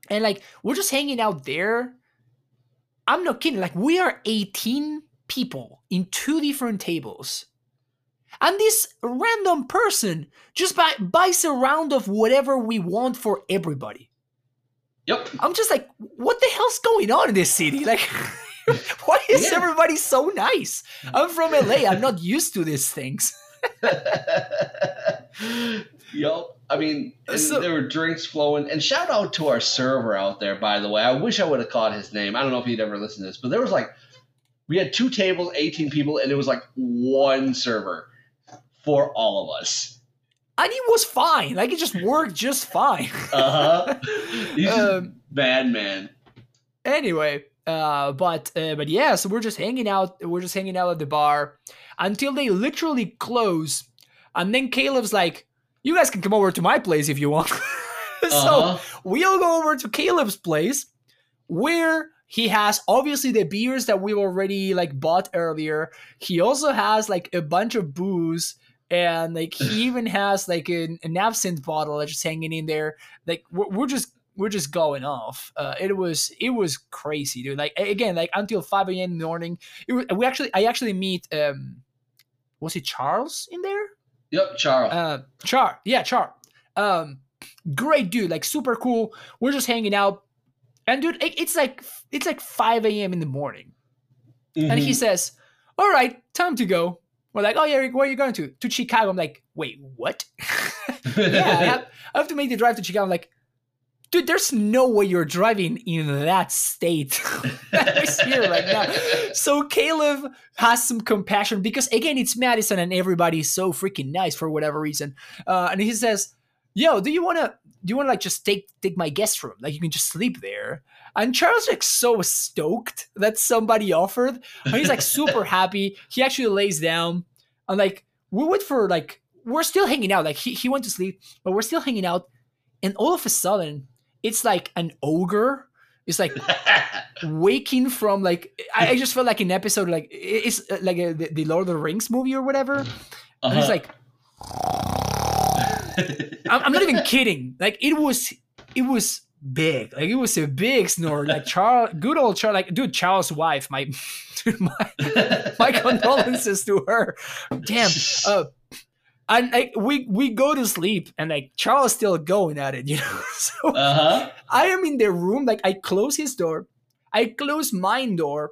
and like we're just hanging out there. I'm not kidding. Like we are 18 people in two different tables. And this random person just buy, buys a round of whatever we want for everybody. Yep. I'm just like, what the hell's going on in this city? Like, why is Yeah. everybody so nice? I'm from LA. I'm not used to these things. Yep. I mean, So- there were drinks flowing. And shout out to our server out there, by the way. I wish I would have caught his name. I don't know if he'd ever listened to this, but there was like, we had two tables, 18 people, and it was like one server for all of us. And he was fine. Like, it just worked just fine. Uh huh. He's um, bad man. anyway, uh, but uh, but yeah, so we're just hanging out. We're just hanging out at the bar until they literally close, and then Caleb's like, "You guys can come over to my place if you want." so Uh-huh. we'll go over to Caleb's place, where he has obviously the beers that we've already like bought earlier. He also has like a bunch of booze. And like he even has like an, an absinthe bottle that's just hanging in there. Like we're, we're just we're just going off. Uh, it was it was crazy, dude. Like again, like until five a.m. in the morning. It was, we actually I actually meet um was it Charles in there? Yep, Charles. Uh, Char, yeah, Char. Um, great dude, like super cool. We're just hanging out, and dude, it, it's like it's like five a.m. in the morning, and he Mhm. says, "All right, time to go." We're like, "Oh yeah, where are you going to?" To Chicago. I'm like, "Wait, what?" yeah, I have, I have to make the drive to Chicago. I'm like, dude, there's no way you're driving in that state. Here right now. So Caleb has some compassion because again, it's Madison and everybody's so freaking nice for whatever reason. Uh, and he says, "Yo, do you wanna do you wanna like just take take my guest room? Like you can just sleep there." And Charles like so stoked that somebody offered, and he's like super happy. He actually lays down, and like we wait for like we're still hanging out. Like he he went to sleep, but we're still hanging out, and all of a sudden, it's like an ogre. It's like waking from like I, I just felt like an episode like it's uh, like a, the, the Lord of the Rings movie or whatever. And he's Uh-huh. like, I'm, I'm not even kidding. Like it was, it was big. Like it was a big snore. Like Charles, good old Charles. Like dude, Charles' wife. My, dude, my, my condolences to her. Damn. Uh, and like we we go to sleep and like Charles still going at it, you know. So uh-huh. I am in the room, like I close his door, I close mine door,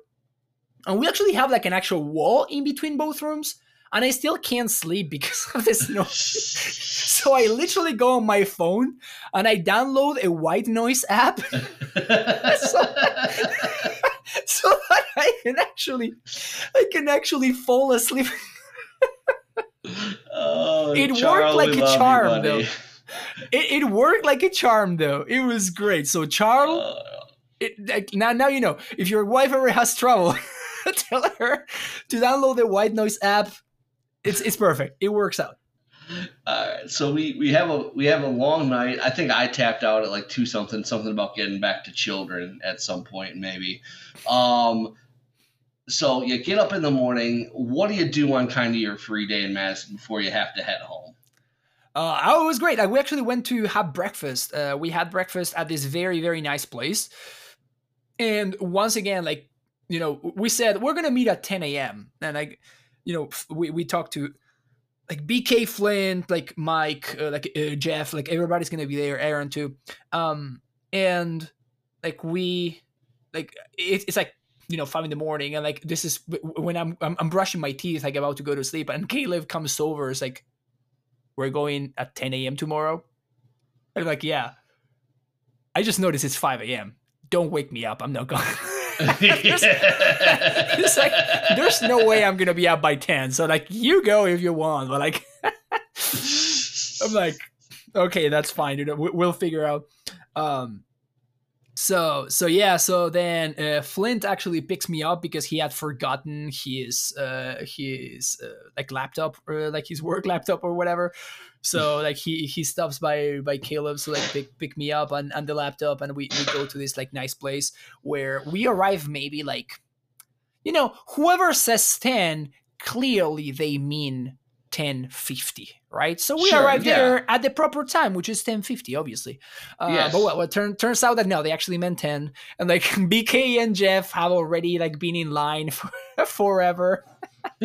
and we actually have like an actual wall in between both rooms, and I still can't sleep because of this noise. so I literally go on my phone and I download a white noise app. So- so that I can actually, I can actually fall asleep. Oh, It worked like a love you, charm, though. It, it worked like a charm, though. It was great. So Charles, Uh, it, like, now now you know. If your wife ever has trouble, tell her to download the White Noise app. It's it's perfect. It works out. All right, so we, we have a we have a long night. I think I tapped out at like two something, something about getting back to children at some point, maybe. Um, so you get up in the morning. What do you do on kind of your free day in Madison before you have to head home? Uh, oh, it was great. Like, we actually went to have breakfast. Uh, we had breakfast at this very, very nice place. And once again, like, you know, we said we're going to meet at 10 a.m. And, like, you know, we, we talked to like BK Flint, like Mike, uh, like uh, Jeff, like everybody's to be there, Aaron too. Um, and like, we, like, it, it's like, you know, five in the morning. And like, this is when I'm, I'm, I'm brushing my teeth, like about to go to sleep. And Caleb comes over. It's like, we're going at 10 a.m. tomorrow. I'm like, yeah. I just noticed it's 5 a.m. Don't wake me up. I'm not going. There's- it's like there's no way I'm gonna be up by 10. So like you go if you want, but like I'm like, okay, that's fine. We- we'll figure out. Um, so so yeah, so then uh, Flint actually picks me up because he had forgotten his uh his uh, like laptop or like his work laptop or whatever. So like he he stops by by Caleb so like pick pick me up on, on the laptop and we, we go to this like nice place where we arrive maybe like you know whoever says 10 clearly they mean 1050 right? So we Sure, arrived yeah. there at the proper time which is 1050 obviously. Uh, Yes. but what, what turn, turns out that no they actually meant 10 and like bk and jeff have already like been in line for forever.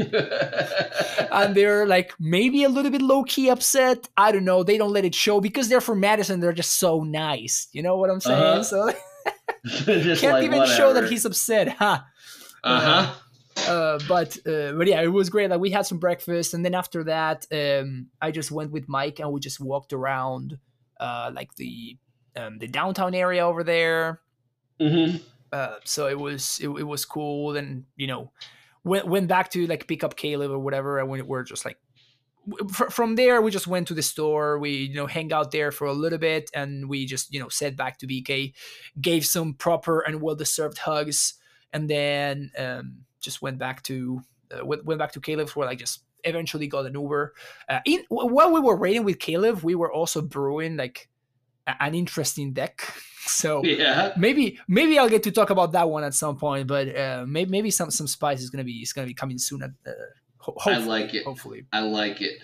And they're like maybe a little bit low-key upset. I don't know. They don't let it show. Because they're from madison they're just so nice. You know what i'm saying? Uh-huh. so can't like, even show that he's upset huh? Uh huh. Uh, but uh, but yeah, it was great. Like we had some breakfast, and then after that, um, I just went with Mike and we just walked around, uh, like the um, the downtown area over there. hmm Uh, so it was it, it was cool. Then you know, went went back to like pick up Caleb or whatever, and we were just like. fr- From there, we just went to the store. We, you know, hang out there for a little bit, and we just, you know, set back to BK, gave some proper and well-deserved hugs, and then um, just went back to uh, went, went back to Caleb's where I just eventually got an Uber. Uh, in while we were waiting with Caleb, we were also brewing like an interesting deck. So Yeah. maybe maybe I'll get to talk about that one at some point. But uh, maybe maybe some some spice is gonna be is gonna be coming soon. At, uh, ho- I like it. hopefully. I like it.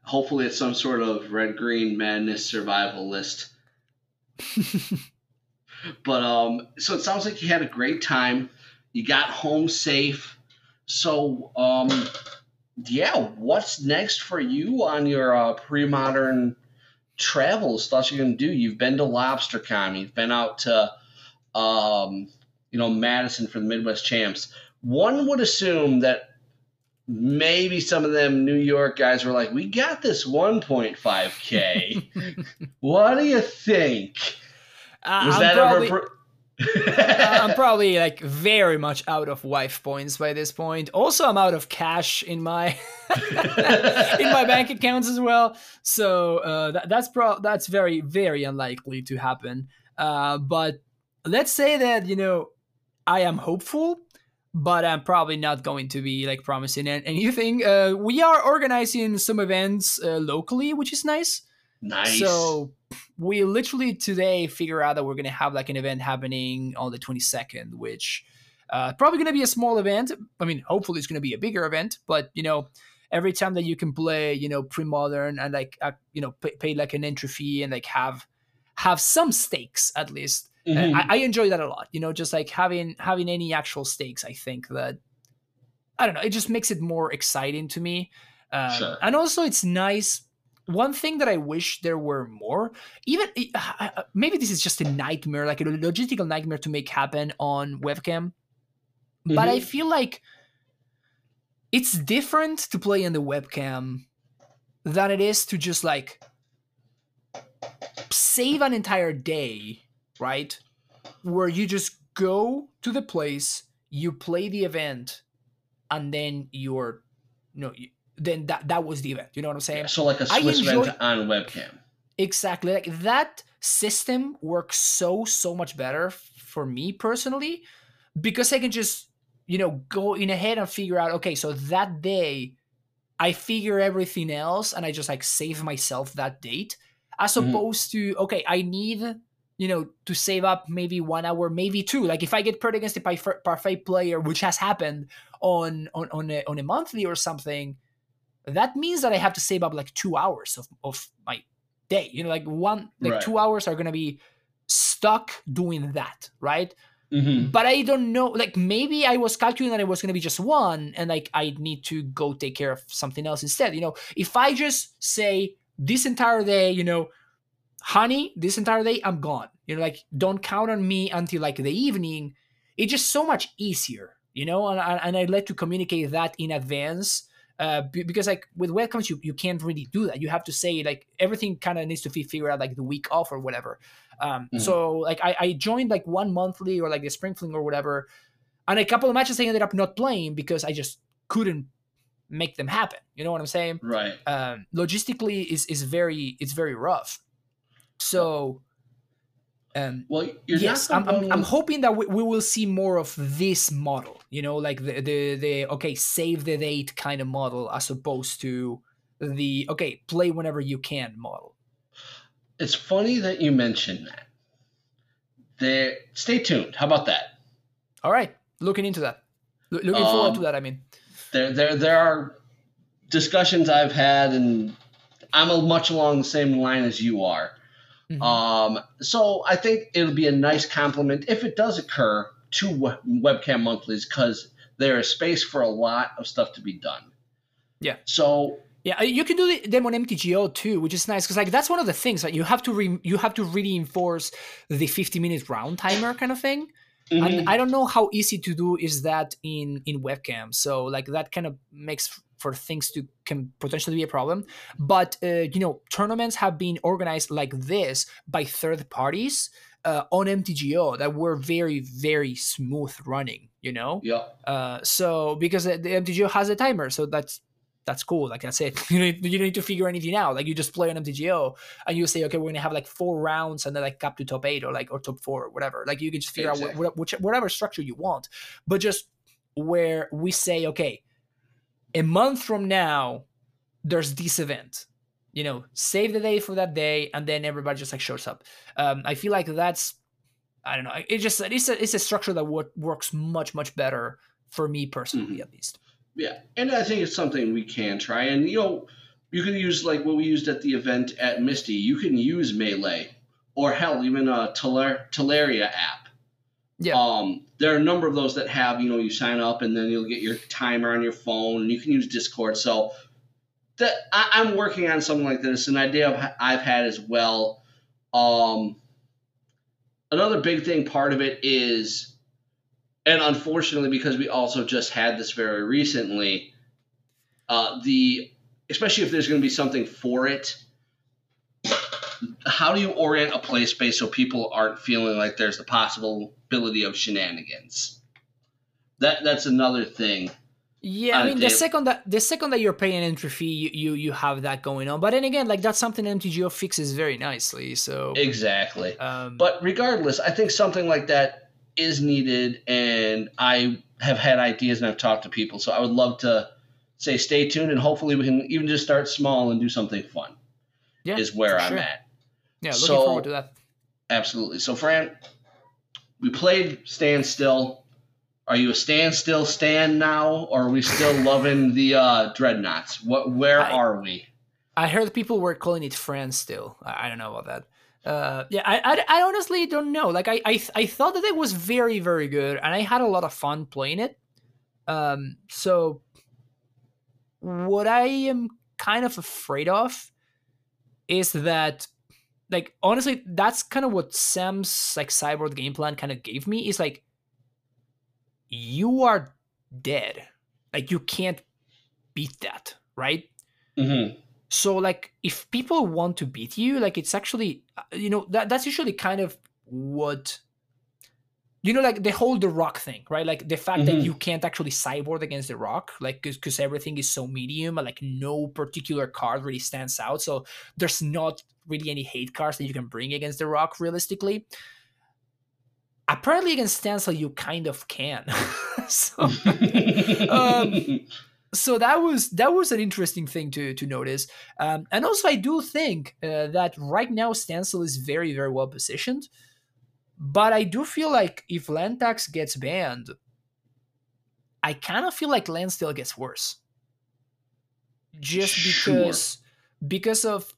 Hopefully, it's some sort of red green madness survival list. But um, so it sounds like you had a great time. You got home safe. So um, yeah, what's next for you on your uh, pre-modern travels? Thoughts you're gonna do? You've been to LobsterCon. You've been out to um, you know Madison for the Midwest Champs. One would assume that maybe some of them New York guys were like, "We got this 1.5k. what do you think?" Uh, Was I'm that probably, ever? I'm probably like very much out of wife points by this point. Also, I'm out of cash in my in my bank accounts as well. So uh, that, that's pro- that's very very unlikely to happen. Uh, but let's say that you know I am hopeful, but I'm probably not going to be like promising anything. Uh, we are organizing some events uh, locally, which is nice. nice. So we literally today figure out that we're gonna have like an event happening on the 22nd, which uh, probably gonna be a small event. I mean, hopefully it's gonna be a bigger event, but you know, every time that you can play, you know, pre-modern and like uh, you know pay, pay like an entry fee and like have have some stakes at least. Uh, Mhm. I, I enjoy that a lot. You know, just like having having any actual stakes. I think that I don't know. It just makes it more exciting to me. Um, Sure. And also, it's nice. One thing that I wish there were more, even uh, maybe this is just a nightmare, like a logistical nightmare to make happen on webcam. But I Mhm. feel like it's different to play on the webcam than it is to just like save an entire day, right? Where you just go to the place, you play the event, and then you're, you know, you, then that that was the event. You know what I'm saying? So like a Swiss enjoy- event on webcam. Exactly. Like that system works so so much better for me personally because I can just you know go in ahead and figure out okay, so that day I figure everything else and I just like save myself that date as Mhm. opposed to okay, I need you know to save up maybe one hour, maybe two. Like if I get paired against a parfait parfait player, which has happened on on on a, on a monthly or something, that means that I have to save up like two hours of, of my day. You know, like one like Right. two hours are gonna be stuck doing that, right? hmm But I don't know. Like maybe I was calculating that it was gonna be just one, and like I need to go take care of something else instead. You know, if I just say this entire day, you know, honey, this entire day I'm gone. You know, like don't count on me until like the evening. It's just so much easier, you know, and, and and I like to communicate that in advance. Uh, because like with webcams, you, you can't really do that. You have to say like everything kind of needs to be figured out like the week off or whatever. Um, Mhm. So like I, I joined like one monthly or like the spring fling or whatever, and a couple of matches I ended up not playing because I just couldn't make them happen. You know what I'm saying? Right. um, logistically is is very it's very rough. So, um, Well, you're yes, not I'm, I'm, I'm hoping that we, we will see more of this model. You know, like the the the okay, save the date kind of model as opposed to the okay, play whenever you can model. It's funny that you mentioned that. There. Stay tuned. How about that? All right, looking into that. Lo- looking forward Um, to that. I mean, There, there, there are discussions I've had, and I'm a much along the same line as you are. Mhm. Um, so I think it'll be a nice compliment if it does occur to webcam monthlies because there is space for a lot of stuff to be done. Yeah. So Yeah, uh, you can do the- them on MTGO too, which is nice because like that's one of the things that you have to re- you have to really enforce the 50 minute round timer kind of thing. mhm, And I don't know how easy to do is that in in webcam. So like that kind of makes for things to can potentially be a problem. But uh, you know, tournaments have been organized like this by third parties uh, on MTGO that were very very smooth running. You know, yeah, uh, so because the the MTGO has a timer, so that's that's cool. Like that's it. you don't, you don't need to figure anything out. Like you just play on MTGO and you say, okay, we're gonna have like four rounds and then like up to top eight or like or top four or whatever. Like you can just figure out Exactly. what, which, whatever structure you want. But just where we say, okay, a month from now, there's this event. You know, save the day for that day, and then everybody just like shows up. Um, I feel like that's I don't know. It just it's a it's a structure that wo- works much much better for me personally, Mhm. at least. yeah, and I think it's something we can try. And you know, you can use like what we used at the event at Misty. You can use Melee, or hell, even a Teler- Teleria app. Yeah. Um, there are a number of those that have, you know, you sign up and then you'll get your timer on your phone and you can use Discord. So that I, I'm working on something like this, an idea I've, I've had as well. Um, another big thing, part of it is, and unfortunately, because we also just had this very recently, uh, the especially if there's going to be something for it, how do you orient a play space so people aren't feeling like there's the possibility of shenanigans? That that's another thing. Yeah, I Uh, mean the second that the second that you're paying an entry fee, you, you you have that going on. But then again, like that's something MTGO fixes very nicely. So, Exactly. um, But regardless, I think something like that is needed, and I have had ideas and I've talked to people. So I would love to say stay tuned, and hopefully we can even just start small and do something fun. yeah, is where I'm sure. at. Yeah, looking So- forward to that. Absolutely. So, Fran, we played Stand Still. Are you a Stand Still stand now, or are we still loving the uh, Dreadnoughts? What? Where I- are we? I heard people were calling it Fran still. I, I don't know about that. Uh, yeah, I, I, I honestly don't know. Like I, I I thought that it was very very good, and I had a lot of fun playing it. Um, so what I am kind of afraid of is that, like honestly, that's kind of what Sam's like cyborg game plan kind of gave me. Is like you are dead. Like you can't beat that, right? Mm-hmm. So like if people want to beat you, like it's actually uh, you know that that's usually kind of what you know like the whole the rock thing right like the fact that Mhm. you can't actually sideboard against the rock like because everything is so medium like no particular card really stands out so there's not really any hate cards that you can bring against the rock realistically. Apparently against Standstill you kind of can. So Um, so that was that was an interesting thing to to notice. Um, and also i do think uh, that right now standstill is very very well positioned. But i do feel like if land tax gets banned i kind of feel like landstill gets worse. Just Sure. because because of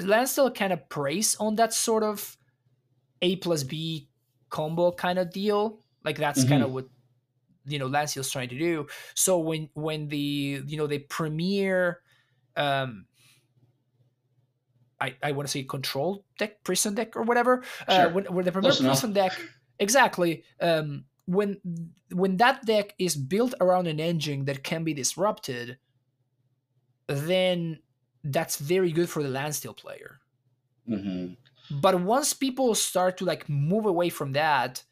landstill kind of preys on that sort of a plus b combo kind of deal like that's kind of what you know Landstill's trying to do. So when when the you know the premiere um I, I want to say control deck, prison deck, or whatever. Uh, Sure. when, when the premier Close enough. prison deck, exactly. Um, when when that deck is built around an engine that can be disrupted, then that's very good for the landstill player. Mhm. But once people start to like move away from that,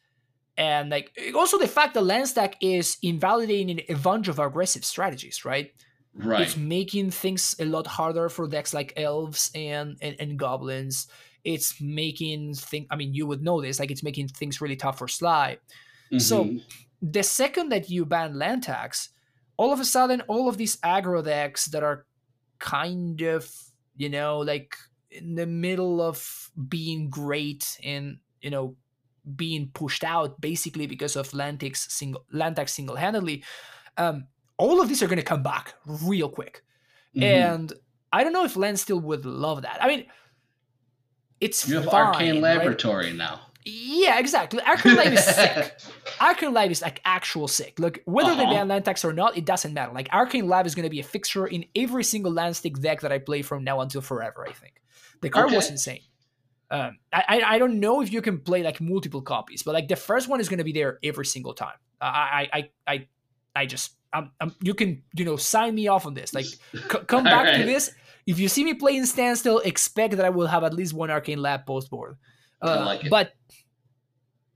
and like also the fact that land tax is invalidating a bunch of aggressive strategies, right? Right. It's making things a lot harder for decks like elves and and, and goblins. It's making things. I mean, you would know this. Like, it's making things really tough for Sligh. So Mhm. the second that you ban land tax, all of a sudden, all of these aggro decks that are kind of, you know, like in the middle of being great and, you know, being pushed out basically because of Land Tax single Land Tax single handedly, um, all of these are going to come back real quick. Mhm. And I don't know if Landstill would love that. I mean, it's you have fine, Arcane right? Laboratory now. Yeah, exactly. Arcane Lab is sick. Arcane Lab is like actual sick. Look, whether they Uh-huh. ban land tax or not, it doesn't matter. Like Arcane Lab is going to be a fixture in every single Landstill deck that I play from now until forever. I think the card was insane. Um, I, I don't know if you can play like multiple copies, but like the first one is going to be there every single time. I I I I, I just I'm, I'm you can you know sign me off on this. Like c- come back to this. If you see me playing standstill, expect that I will have at least one Arcane Lab post board. Uh, like. But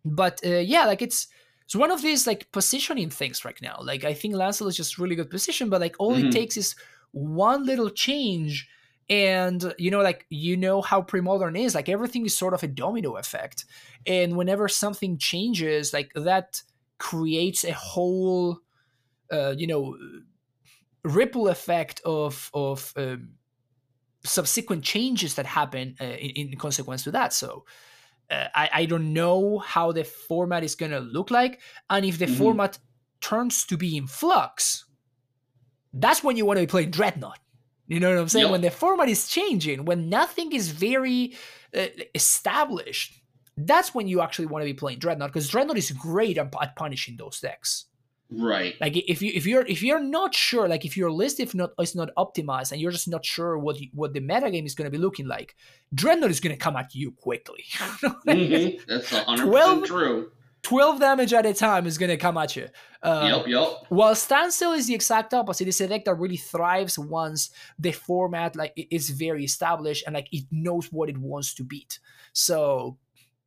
but uh, yeah, like it's it's one of these like positioning things right now. Like I think Landstill is just really good position, but like all Mhm. it takes is one little change, and you know, like you know how pre-modern is. Like everything is sort of a domino effect, and whenever something changes, like that creates a whole, uh, you know, ripple effect of of um, subsequent changes that happen uh, in, in consequence to that. So uh, I, I don't know how the format is going to look like. And if the Mhm. format turns to be in flux, that's when you want to be playing Dreadnought. You know what I'm saying? Yep. When the format is changing, when nothing is very uh, established, that's when you actually want to be playing Dreadnought because Dreadnought is great at, at punishing those decks. Right. Like if you if you're if you're not sure, like if your list if not is not optimized and you're just not sure what you, what the metagame is going to be looking like, Dreadnought is going to come at you quickly. Mhm. That's hundred 12 percent true. 12 damage at a time is going to come at you. Um, yep. Yep. While Standstill is the exact opposite. It's a deck that really thrives once the format like is very established and like it knows what it wants to beat. So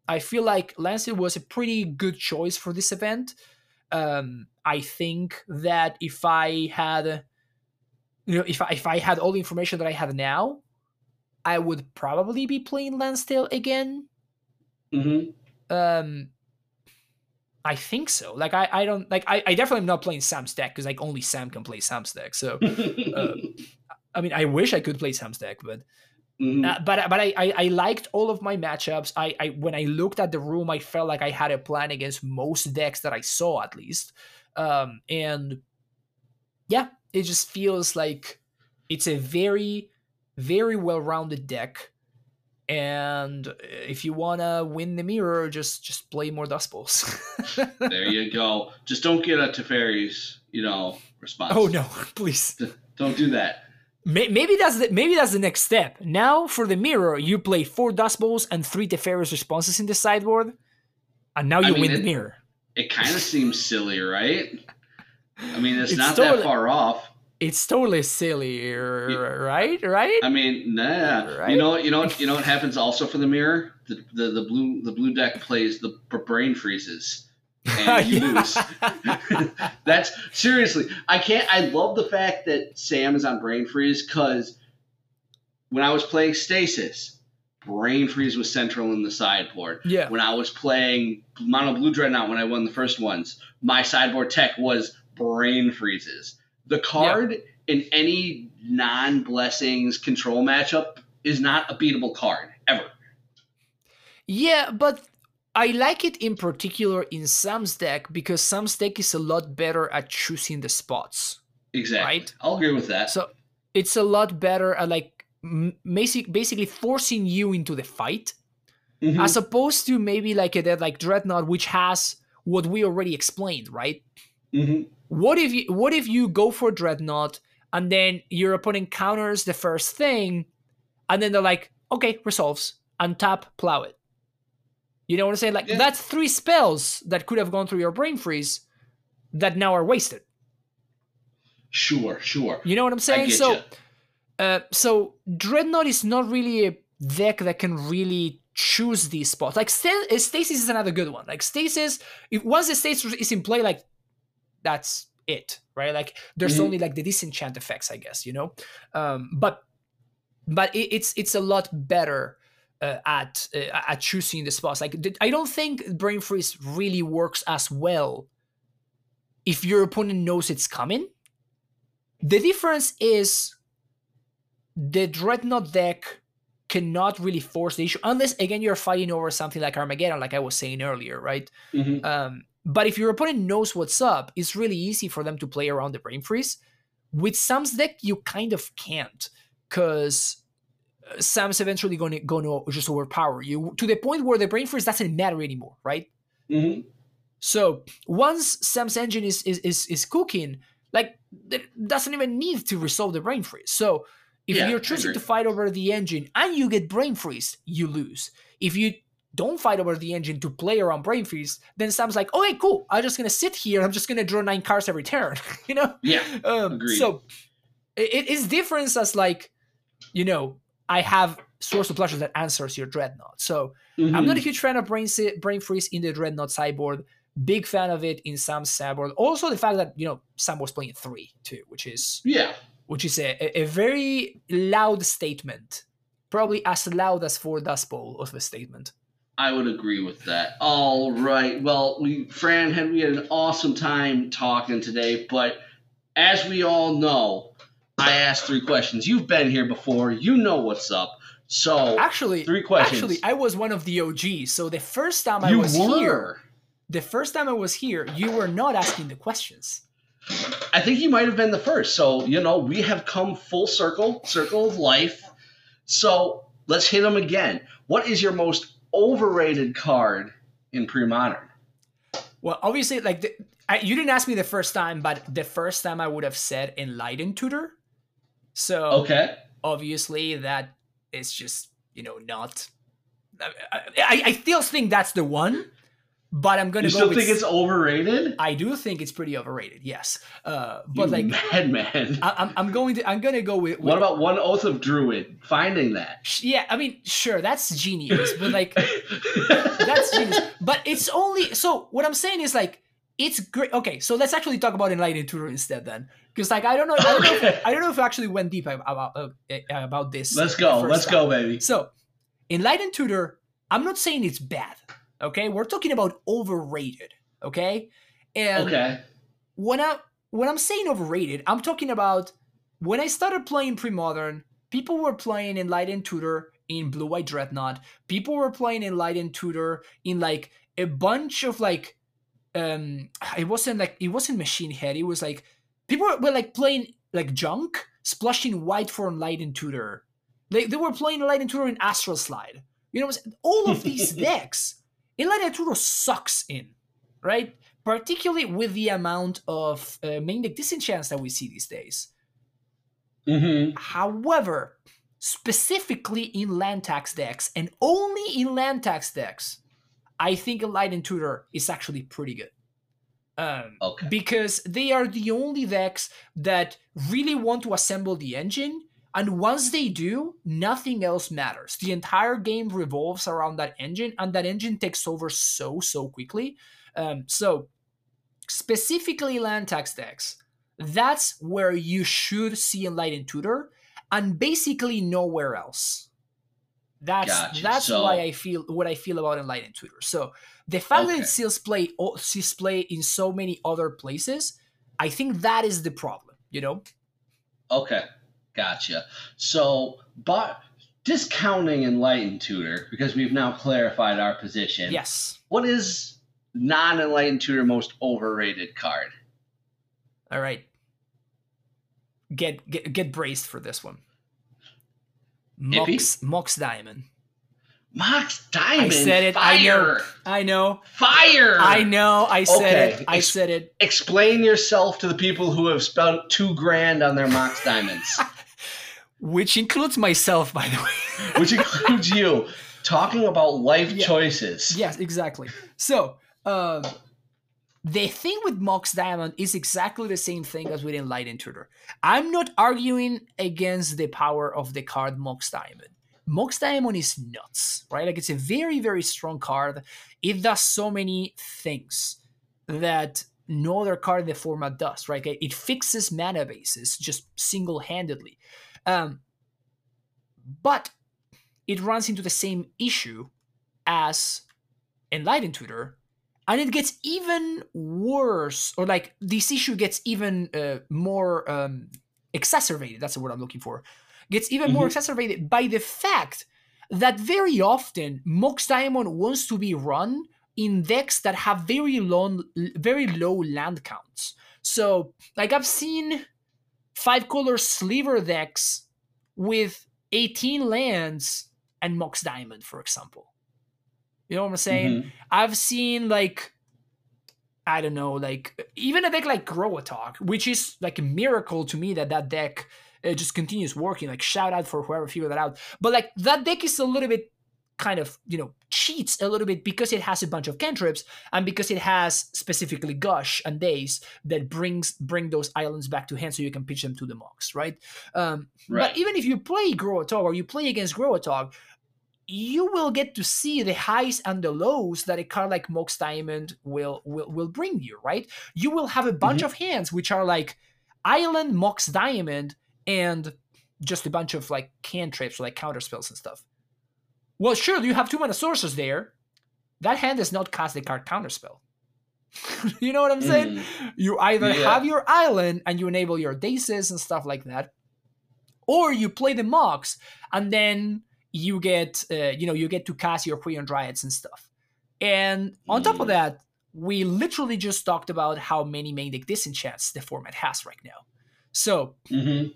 I feel like Landstill was a pretty good choice for this event. Um, I think that if I had, you know, if I, if I had all the information that I have now, I would probably be playing Landstill again hmm um I think so. Like I, I don't like I, I definitely am not playing Sam's deck because like only Sam can play Sam's deck. So uh, I mean I wish I could play Sam's deck, but Mhm. uh, but but I, I I liked all of my matchups. I, I when I looked at the room, I felt like I had a plan against most decks that I saw at least. Um and yeah, it just feels like it's a very very well-rounded deck. And if you wanna win the mirror, just just play more dust bowls. there you go. Just don't get a Teferi's, you know, response. oh no, please. Don't do that. May- Maybe that's the maybe that's the next step. Now for the mirror, you play four dust bowls and three Teferi's responses in the sideboard, and now I you mean, win the mirror. It kind of seems silly, right? I mean, it's, It's not totally- that far off. It's totally silly, right? Right? I mean, nah. Right? You know, you know, what- you know what happens also for the mirror. The, the the blue the blue deck plays the brain freezes. And you lose. That's seriously. I can't. I love the fact that Sam is on Brain Freeze because when I was playing Stasis, Brain Freeze was central in the sideboard. Yeah. When I was playing Mono Blue Dreadnought when I won the first ones, my sideboard tech was Brain Freezes. The card in any non blessings control matchup is not a beatable card ever. Yeah, but I like it in particular in Sam's deck because Sam's deck is a lot better at choosing the spots. Exactly. Right? I'll agree with that. So it's a lot better at like basic, basically forcing you into the fight Mhm. as opposed to maybe like a deck like Dreadnought, which has what we already explained, right? Mhm. What if you what if you go for Dreadnought and then your opponent counters the first thing, and then they're like, okay, resolves, untap, plow it. You know what I'm saying? Like Yeah. that's three spells that could have gone through your brain freeze that now are wasted. Sure, sure. You know what I'm saying? so uh, so Dreadnought is not really a deck that can really choose these spots. Like Sta- uh, Stasis is another good one. Like Stasis, if once the Stasis is in play, like that's it, right? Like there's Mhm. only like the disenchant effects, I guess, you know. Um, but but it, it's it's a lot better uh, at uh, at choosing the spots. Like I don't think Brain Freeze really works as well if your opponent knows it's coming. The difference is the Dreadnought deck cannot really force the issue unless again you're fighting over something like Armageddon, like I was saying earlier, right? Mhm. Um, but if your opponent knows what's up, it's really easy for them to play around the brain freeze. With Sam's deck, you kind of can't, because Sam's eventually going to going to just overpower you to the point where the brain freeze doesn't matter anymore, right? Mhm. So once Sam's engine is is is, is cooking, like it doesn't even need to resolve the brain freeze. So if Yeah, you're choosing to fight over the engine and you get brain freeze, you lose. If you don't fight over the engine to play around brain freeze, then Sam's like, okay, cool. I'm just gonna sit here. I'm just gonna draw nine cards every turn. you know. Yeah. Um, Agreed. So it, it is different as like, you know, I have swords to plowshares that answers your dreadnought. So I'm Mhm. not a huge fan of brain brain freeze in the dreadnought sideboard. Big fan of it in Sam's sideboard. Also the fact that you know Sam was playing three too, which is Yeah. which is a, a- very loud statement. Probably as loud as for Dust Bowl of a statement. I would agree with that. All right. Well, we Fran had we had an awesome time talking today, but as we all know, I asked three questions. You've been here before. You know what's up. So Actually, three questions. actually, I was one of the OGs. So the first time I you was were. here, the first time I was here, you were not asking the questions. I think you might have been the first. So, you know, we have come full circle, circle of life. So let's hit them again. What is your most overrated card in pre modern? Well, obviously, like the, I, you didn't ask me the first time, but the first time I would have said Enlightened Tutor. So Okay. obviously, that is just you know not. I, I, I still think that's the one, but I'm gonna You go. still with, think it's overrated? I do think it's pretty overrated. Yes, uh, but You like madman. I, I'm, I'm going to I'm gonna go with, with What about one oath of druid? Finding that. yeah. I mean, sure, that's genius, but like that's genius. But it's only so. What I'm saying is like it's great. Okay, so let's actually talk about Enlightened Tutor instead then, because like I don't know, I don't know, if, I don't know if I actually went deep about uh, uh, about this. Let's go. Let's time. go, baby. So, Enlightened Tutor, I'm not saying it's bad. Okay, we're talking about overrated. Okay, and Okay. when I when I'm saying overrated, I'm talking about when I started playing pre-modern, people were playing Enlightened Tutor in Blue White Dreadnought. People were playing Enlightened Tutor in like a bunch of like um it wasn't like it wasn't machine head, it was like people were, were like playing like junk, splashing white for Enlightened Tutor. They, they were playing Enlightened Tutor in Astral Slide. You know what I'm saying? All of these decks, Enlightened Tutor sucks in, right? particularly with the amount of uh, main deck disenchants that we see these days. Mm-hmm. However, specifically in land tax decks, and only in land tax decks, I think Enlightened Tutor is actually pretty good. Um, Okay. because they are the only decks that really want to assemble the engine. And once they do, nothing else matters. The entire game revolves around that engine, and that engine takes over so, so quickly. Um, so specifically land tax decks, that's where you should see Enlightened Tutor, and basically nowhere else. That's Gotcha. that's So- why I feel what I feel about Enlightened Tutor. So the fact that it sees play sees play in so many other places, I think that is the problem. You know, Okay, gotcha. So, but discounting Enlightened Tutor, because we've now clarified our position. yes. What is non-Enlightened Tutor most overrated card? All right. Get get get braced for this one. Ippy? Mox Mox Diamond. Mox Diamond. I said it. I know. I know. Fire. I know. I said Okay, it. I ex- said it. Explain yourself to the people who have spent two grand on their Mox Diamonds, Which includes myself, by the way. which includes you. Talking about life Yeah. choices. yes, exactly. So, um, the thing with Mox Diamond is exactly the same thing as with Enlightened Tutor. I'm not arguing against the power of the card Mox Diamond. Mox Diamond is nuts, right? Like it's a very, very strong card. It does so many things that no other card in the format does, right? It fixes mana bases just single handedly. Um, but it runs into the same issue as Enlightened Tutor, and it gets even worse, or like this issue gets even uh, more um, exacerbated. That's the word I'm looking for. Gets even more Mhm. exacerbated by the fact that very often Mox Diamond wants to be run in decks that have very long very low land counts. So, like I've seen five color sliver decks with 18 lands and Mox Diamond, for example. You know what I'm saying? Mhm. I've seen like I don't know, like even a deck like Growatog, which is like a miracle to me that that deck uh, just continues working. Like shout out for whoever figured that out. But like that deck is a little bit kind of you know cheats a little bit because it has a bunch of cantrips and because it has specifically gush and daze that brings bring those islands back to hand so you can pitch them to the mox right um Right. but even if you play Growatog or you play against Growatog, you will get to see the highs and the lows that a card like Mox Diamond will will, will bring you, right? You will have a bunch Mhm. of hands which are like Island, Mox Diamond, and just a bunch of like cantrips like counter spells and stuff. Well, sure, you have two mana sources there. That hand does not cast the card counterspell. you know what I'm saying? Mm. You either Yeah. have your island and you enable your dazes and stuff like that, or you play the Mox and then you get, uh, you know, you get to cast your Quirion Dryads and stuff. And on top of Mm. that, we literally just talked about how many main deck disenchants the format has right now. So Mhm.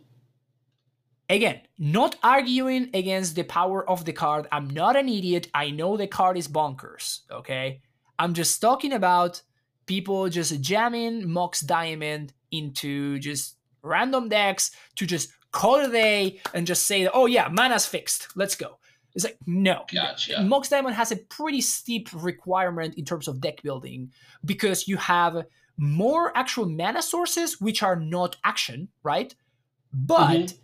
again, not arguing against the power of the card. I'm not an idiot. I know the card is bonkers. Okay, I'm just talking about people just jamming Mox Diamond into just random decks to just call it a day and just say, "Oh yeah, mana's fixed. Let's go." It's like no. Gotcha. Mox Diamond has a pretty steep requirement in terms of deck building because you have more actual mana sources which are not action, right? But Mhm.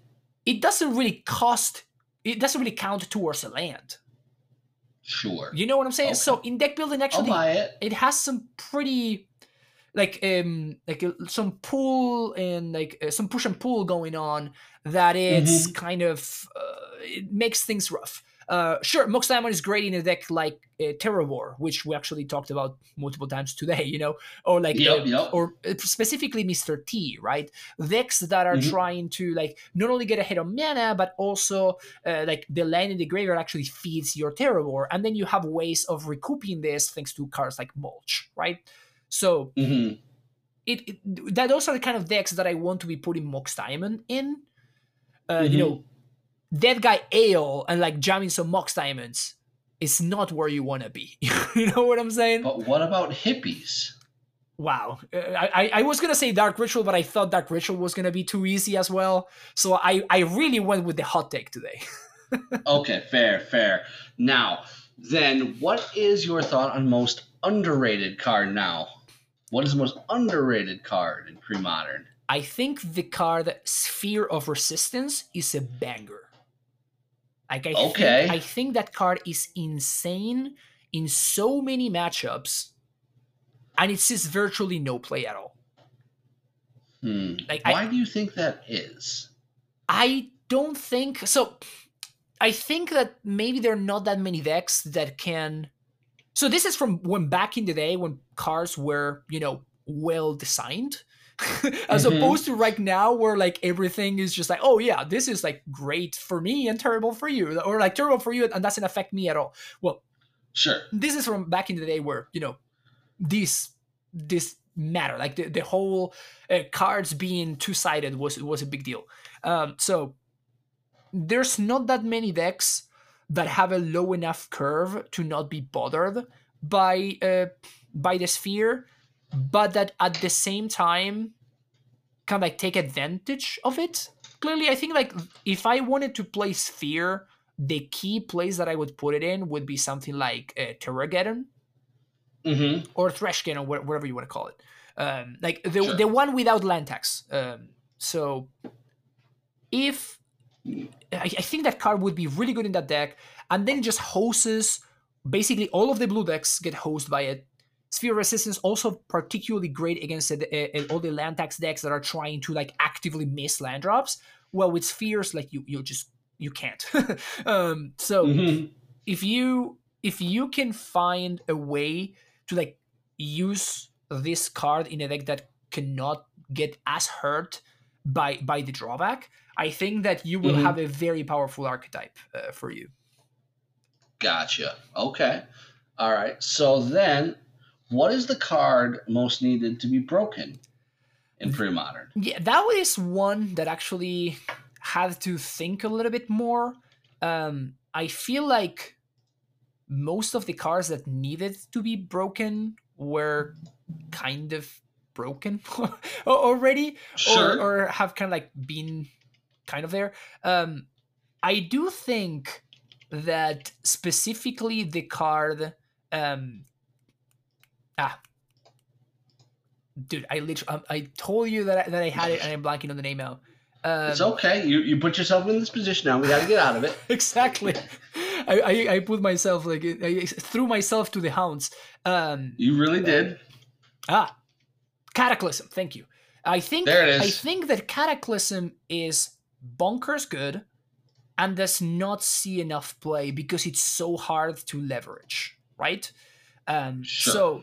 it doesn't really cost it doesn't really count towards a land. Sure. You know what I'm saying? Okay. So in deck building actually it. it has some pretty like um like uh, some pull and like uh, some push and pull going on that it's kind of uh, it makes things rough. Uh, sure, Mox Diamond is great in a deck like uh, Terravore, which we actually talked about multiple times today, you know, or like Yep, uh, yep. or uh, specifically Mr. T, right? Decks that are Mhm. trying to like not only get ahead on mana, but also uh, like the land in the graveyard actually feeds your Terravore, and then you have ways of recouping this thanks to cards like Mulch, right? So hmm it, it that those are the kind of decks that I want to be putting Mox Diamond in. Uh, You Mhm. know, that Guy Ale and like jamming some Mox Diamonds is not where you want to be. you know what I'm saying? But what about hippies? Wow. Uh, I, I- I was gonna say Dark Ritual, but I thought Dark Ritual was gonna be too easy as well. So I, I really went with the hot take today. Okay, fair, fair. Now, then, what is your thought on most underrated card now? What is the most underrated card in pre-modern? I think the card Sphere of Resistance is a banger. Like I Okay. think I think that card is insane in so many matchups. and it sees virtually no play at all. Hmm. Like, Why I, do you think that is? I don't think so. I think that maybe there are not that many decks that can. So this is from when back in the day when cars were, you know, well designed. as mm-hmm. opposed to right now where like everything is just like oh yeah this is like great for me and terrible for you or like terrible for you and doesn't affect me at all well sure this is from back in the day where you know this this matter like the, the whole uh, cards being two-sided was was a big deal um so there's not that many decks that have a low enough curve to not be bothered by uh by the sphere but that at the same time kind of like take advantage of it. Clearly, I think like if I wanted to play Sphere, the key place that I would put it in would be something like uh, Terrageddon mm-hmm. or Trashgeddon, whatever you want to call it. Um, like the sure. the one without land tax. Um, so if I, I think that card would be really good in that deck, and then it just hoses basically all of the blue decks get hosted by it Sphere Resistance also particularly great against all the land tax decks that are trying to like actively miss land drops. Well, with Spheres, like you you just you can't. um, so mm-hmm. if you if you can find a way to like use this card in a deck that cannot get as hurt by by the drawback, I think that you will mm-hmm. have a very powerful archetype uh, for you. Gotcha. Okay. All right. So then what is the card most needed to be broken in pre-modern? Yeah, that was one that actually had to think a little bit more. Um, I feel like most of the cards that needed to be broken were kind of broken already, sure. or, or have kind of like been kind of there. Um, I do think that specifically the card um, Ah. Dude, I literally, I, I told you that I, that I had it and I'm blanking on the name now. Um, it's okay. You you put yourself in this position now. We got to get out of it. exactly. I, I, I put myself like I threw myself to the hounds. Um, you really did. Ah, Cataclysm. Thank you. I think there it is. I think that Cataclysm is bonkers good, and does not see enough play because it's so hard to leverage. Right. Um, sure. So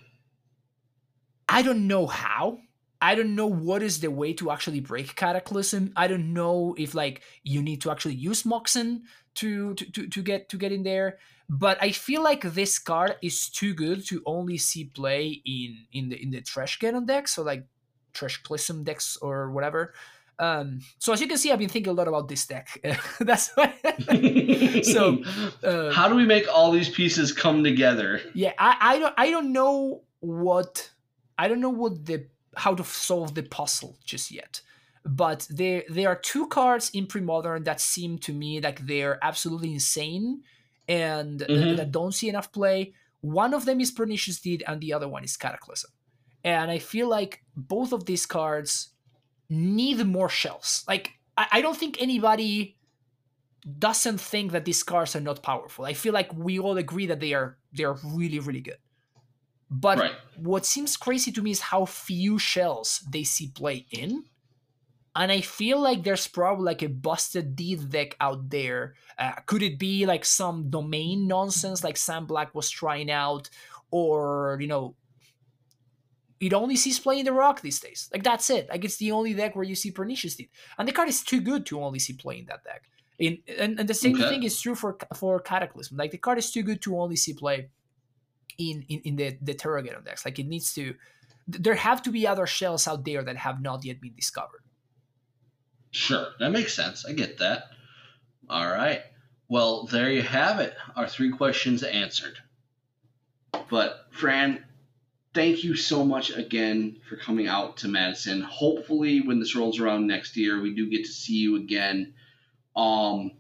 I don't know how. I don't know what is the way to actually break Cataclysm. I don't know if like you need to actually use Moxen to to, to, to get to get in there. But I feel like this card is too good to only see play in in the in the Trashgeddon deck, so like Trashclism decks or whatever. Um, so as you can see, I've been thinking a lot about this deck. That's why. so uh, how do we make all these pieces come together? Yeah, I, I don't I don't know what I don't know what the how to solve the puzzle just yet. But there there are two cards in pre-modern that seem to me like they're absolutely insane and mm-hmm. that don't see enough play. One of them is Pernicious Deed and the other one is Cataclysm. And I feel like both of these cards need more shells. Like I, I don't think anybody doesn't think that these cards are not powerful. I feel like we all agree that they are they are really really good. But right. what seems crazy to me is how few shells they see play in. And I feel like there's probably like a busted deed deck out there. Uh, could it be like some domain nonsense like Sam Black was trying out? Or, you know, it only sees play in the rock these days. Like that's it. Like it's the only deck where you see Pernicious Deed. And the card is too good to only see play in that deck. In, and, and the same okay. thing is true for for Cataclysm. Like the card is too good to only see play in in, in the the Terrageddon decks. Like it needs to. There have to be other shells out there that have not yet been discovered. Sure, that makes sense. I get that. All right. Well, there you have it. Our three questions answered. But Fran, thank you so much again for coming out to Madison. Hopefully, when this rolls around next year, we do get to see you again. Um,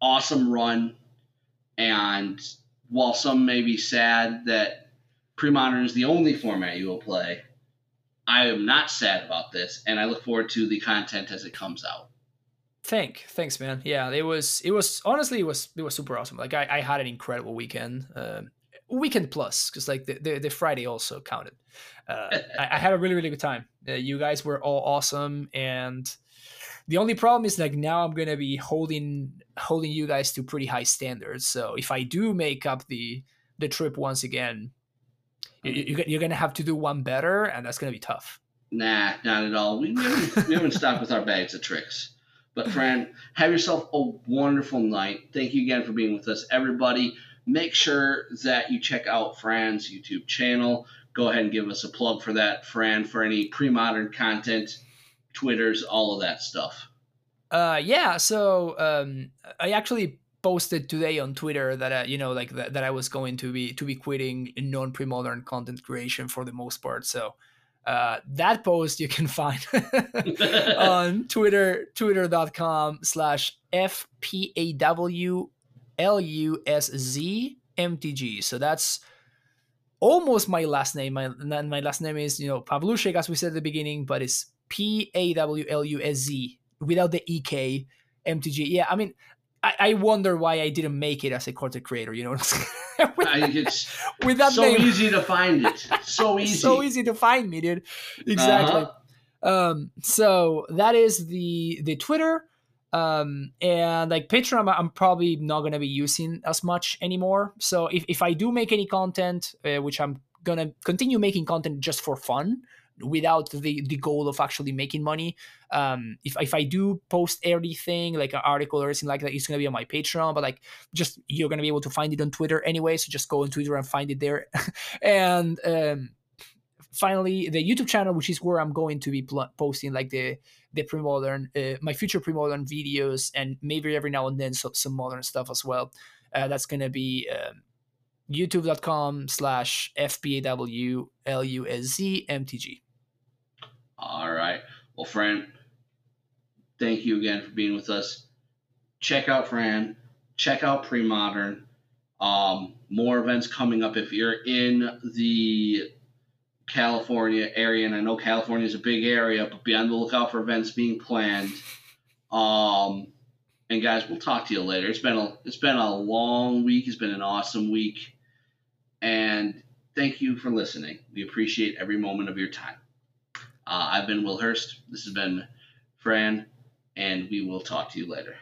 awesome run, and while some may be sad that pre-modern is the only format you will play, I am not sad about this, and I look forward to the content as it comes out. Thank, thanks, man. Yeah, it was, it was honestly, it was, it was super awesome. Like I, I had an incredible weekend. Uh, weekend plus because like the, the, the Friday also counted. Uh, I, I, had a really really good time. Uh, you guys were all awesome, and the only problem is like now I'm gonna be holding holding you guys to pretty high standards. So if I do make up the the trip once again, you, you're gonna have to do one better, and that's gonna be tough. Nah, not at all. We, we haven't, we haven't stopped with our bags of tricks. But, Fran, have yourself a wonderful night. Thank you again for being with us, everybody. Make sure that you check out Fran's YouTube channel. Go ahead and give us a plug for that, Fran, for any pre modern content, Twitters, all of that stuff. Uh, yeah, so um, I actually posted today on Twitter that uh, you know like that, that I was going to be to be quitting non pre modern content creation for the most part. So uh, that post you can find on Twitter, twitter.com slash F-P-A-W-L-U-S-Z-M-T-G. So that's almost my last name. My, my last name is, you know, Pawluszek, as we said at the beginning, but it's P-A-W-L-U-S-Z without the E-K, M-T-G. Yeah, I mean, I, I wonder why I didn't make it as a content creator. You know, with, it's with that so name. easy to find it. So easy. so easy to find me, dude. Exactly. Uh-huh. Um, so that is the the Twitter. Um, and like Patreon, I'm, I'm probably not gonna be using as much anymore. So if, if I do make any content, uh, which I'm gonna continue making content just for fun, without the the goal of actually making money. Um, if if I do post anything like an article or something like that, it's gonna be on my Patreon. But like, just you're gonna be able to find it on Twitter anyway. So just go on Twitter and find it there. and um, finally, the YouTube channel, which is where I'm going to be pl- posting like the the pre-modern, uh, my future pre-modern videos, and maybe every now and then some, some modern stuff as well. Uh, that's gonna be um, youtube.com slash fpawlusmtg all right. Well, Fran, thank you again for being with us. Check out Fran. Check out Premodern. Um, more events coming up if you're in the California area, and I know California is a big area, but be on the lookout for events being planned. Um, and guys, we'll talk to you later. It's been a it's been a long week. It's been an awesome week, and thank you for listening. We appreciate every moment of your time. Uh, I've been Will Hurst. This has been Fran, and we will talk to you later.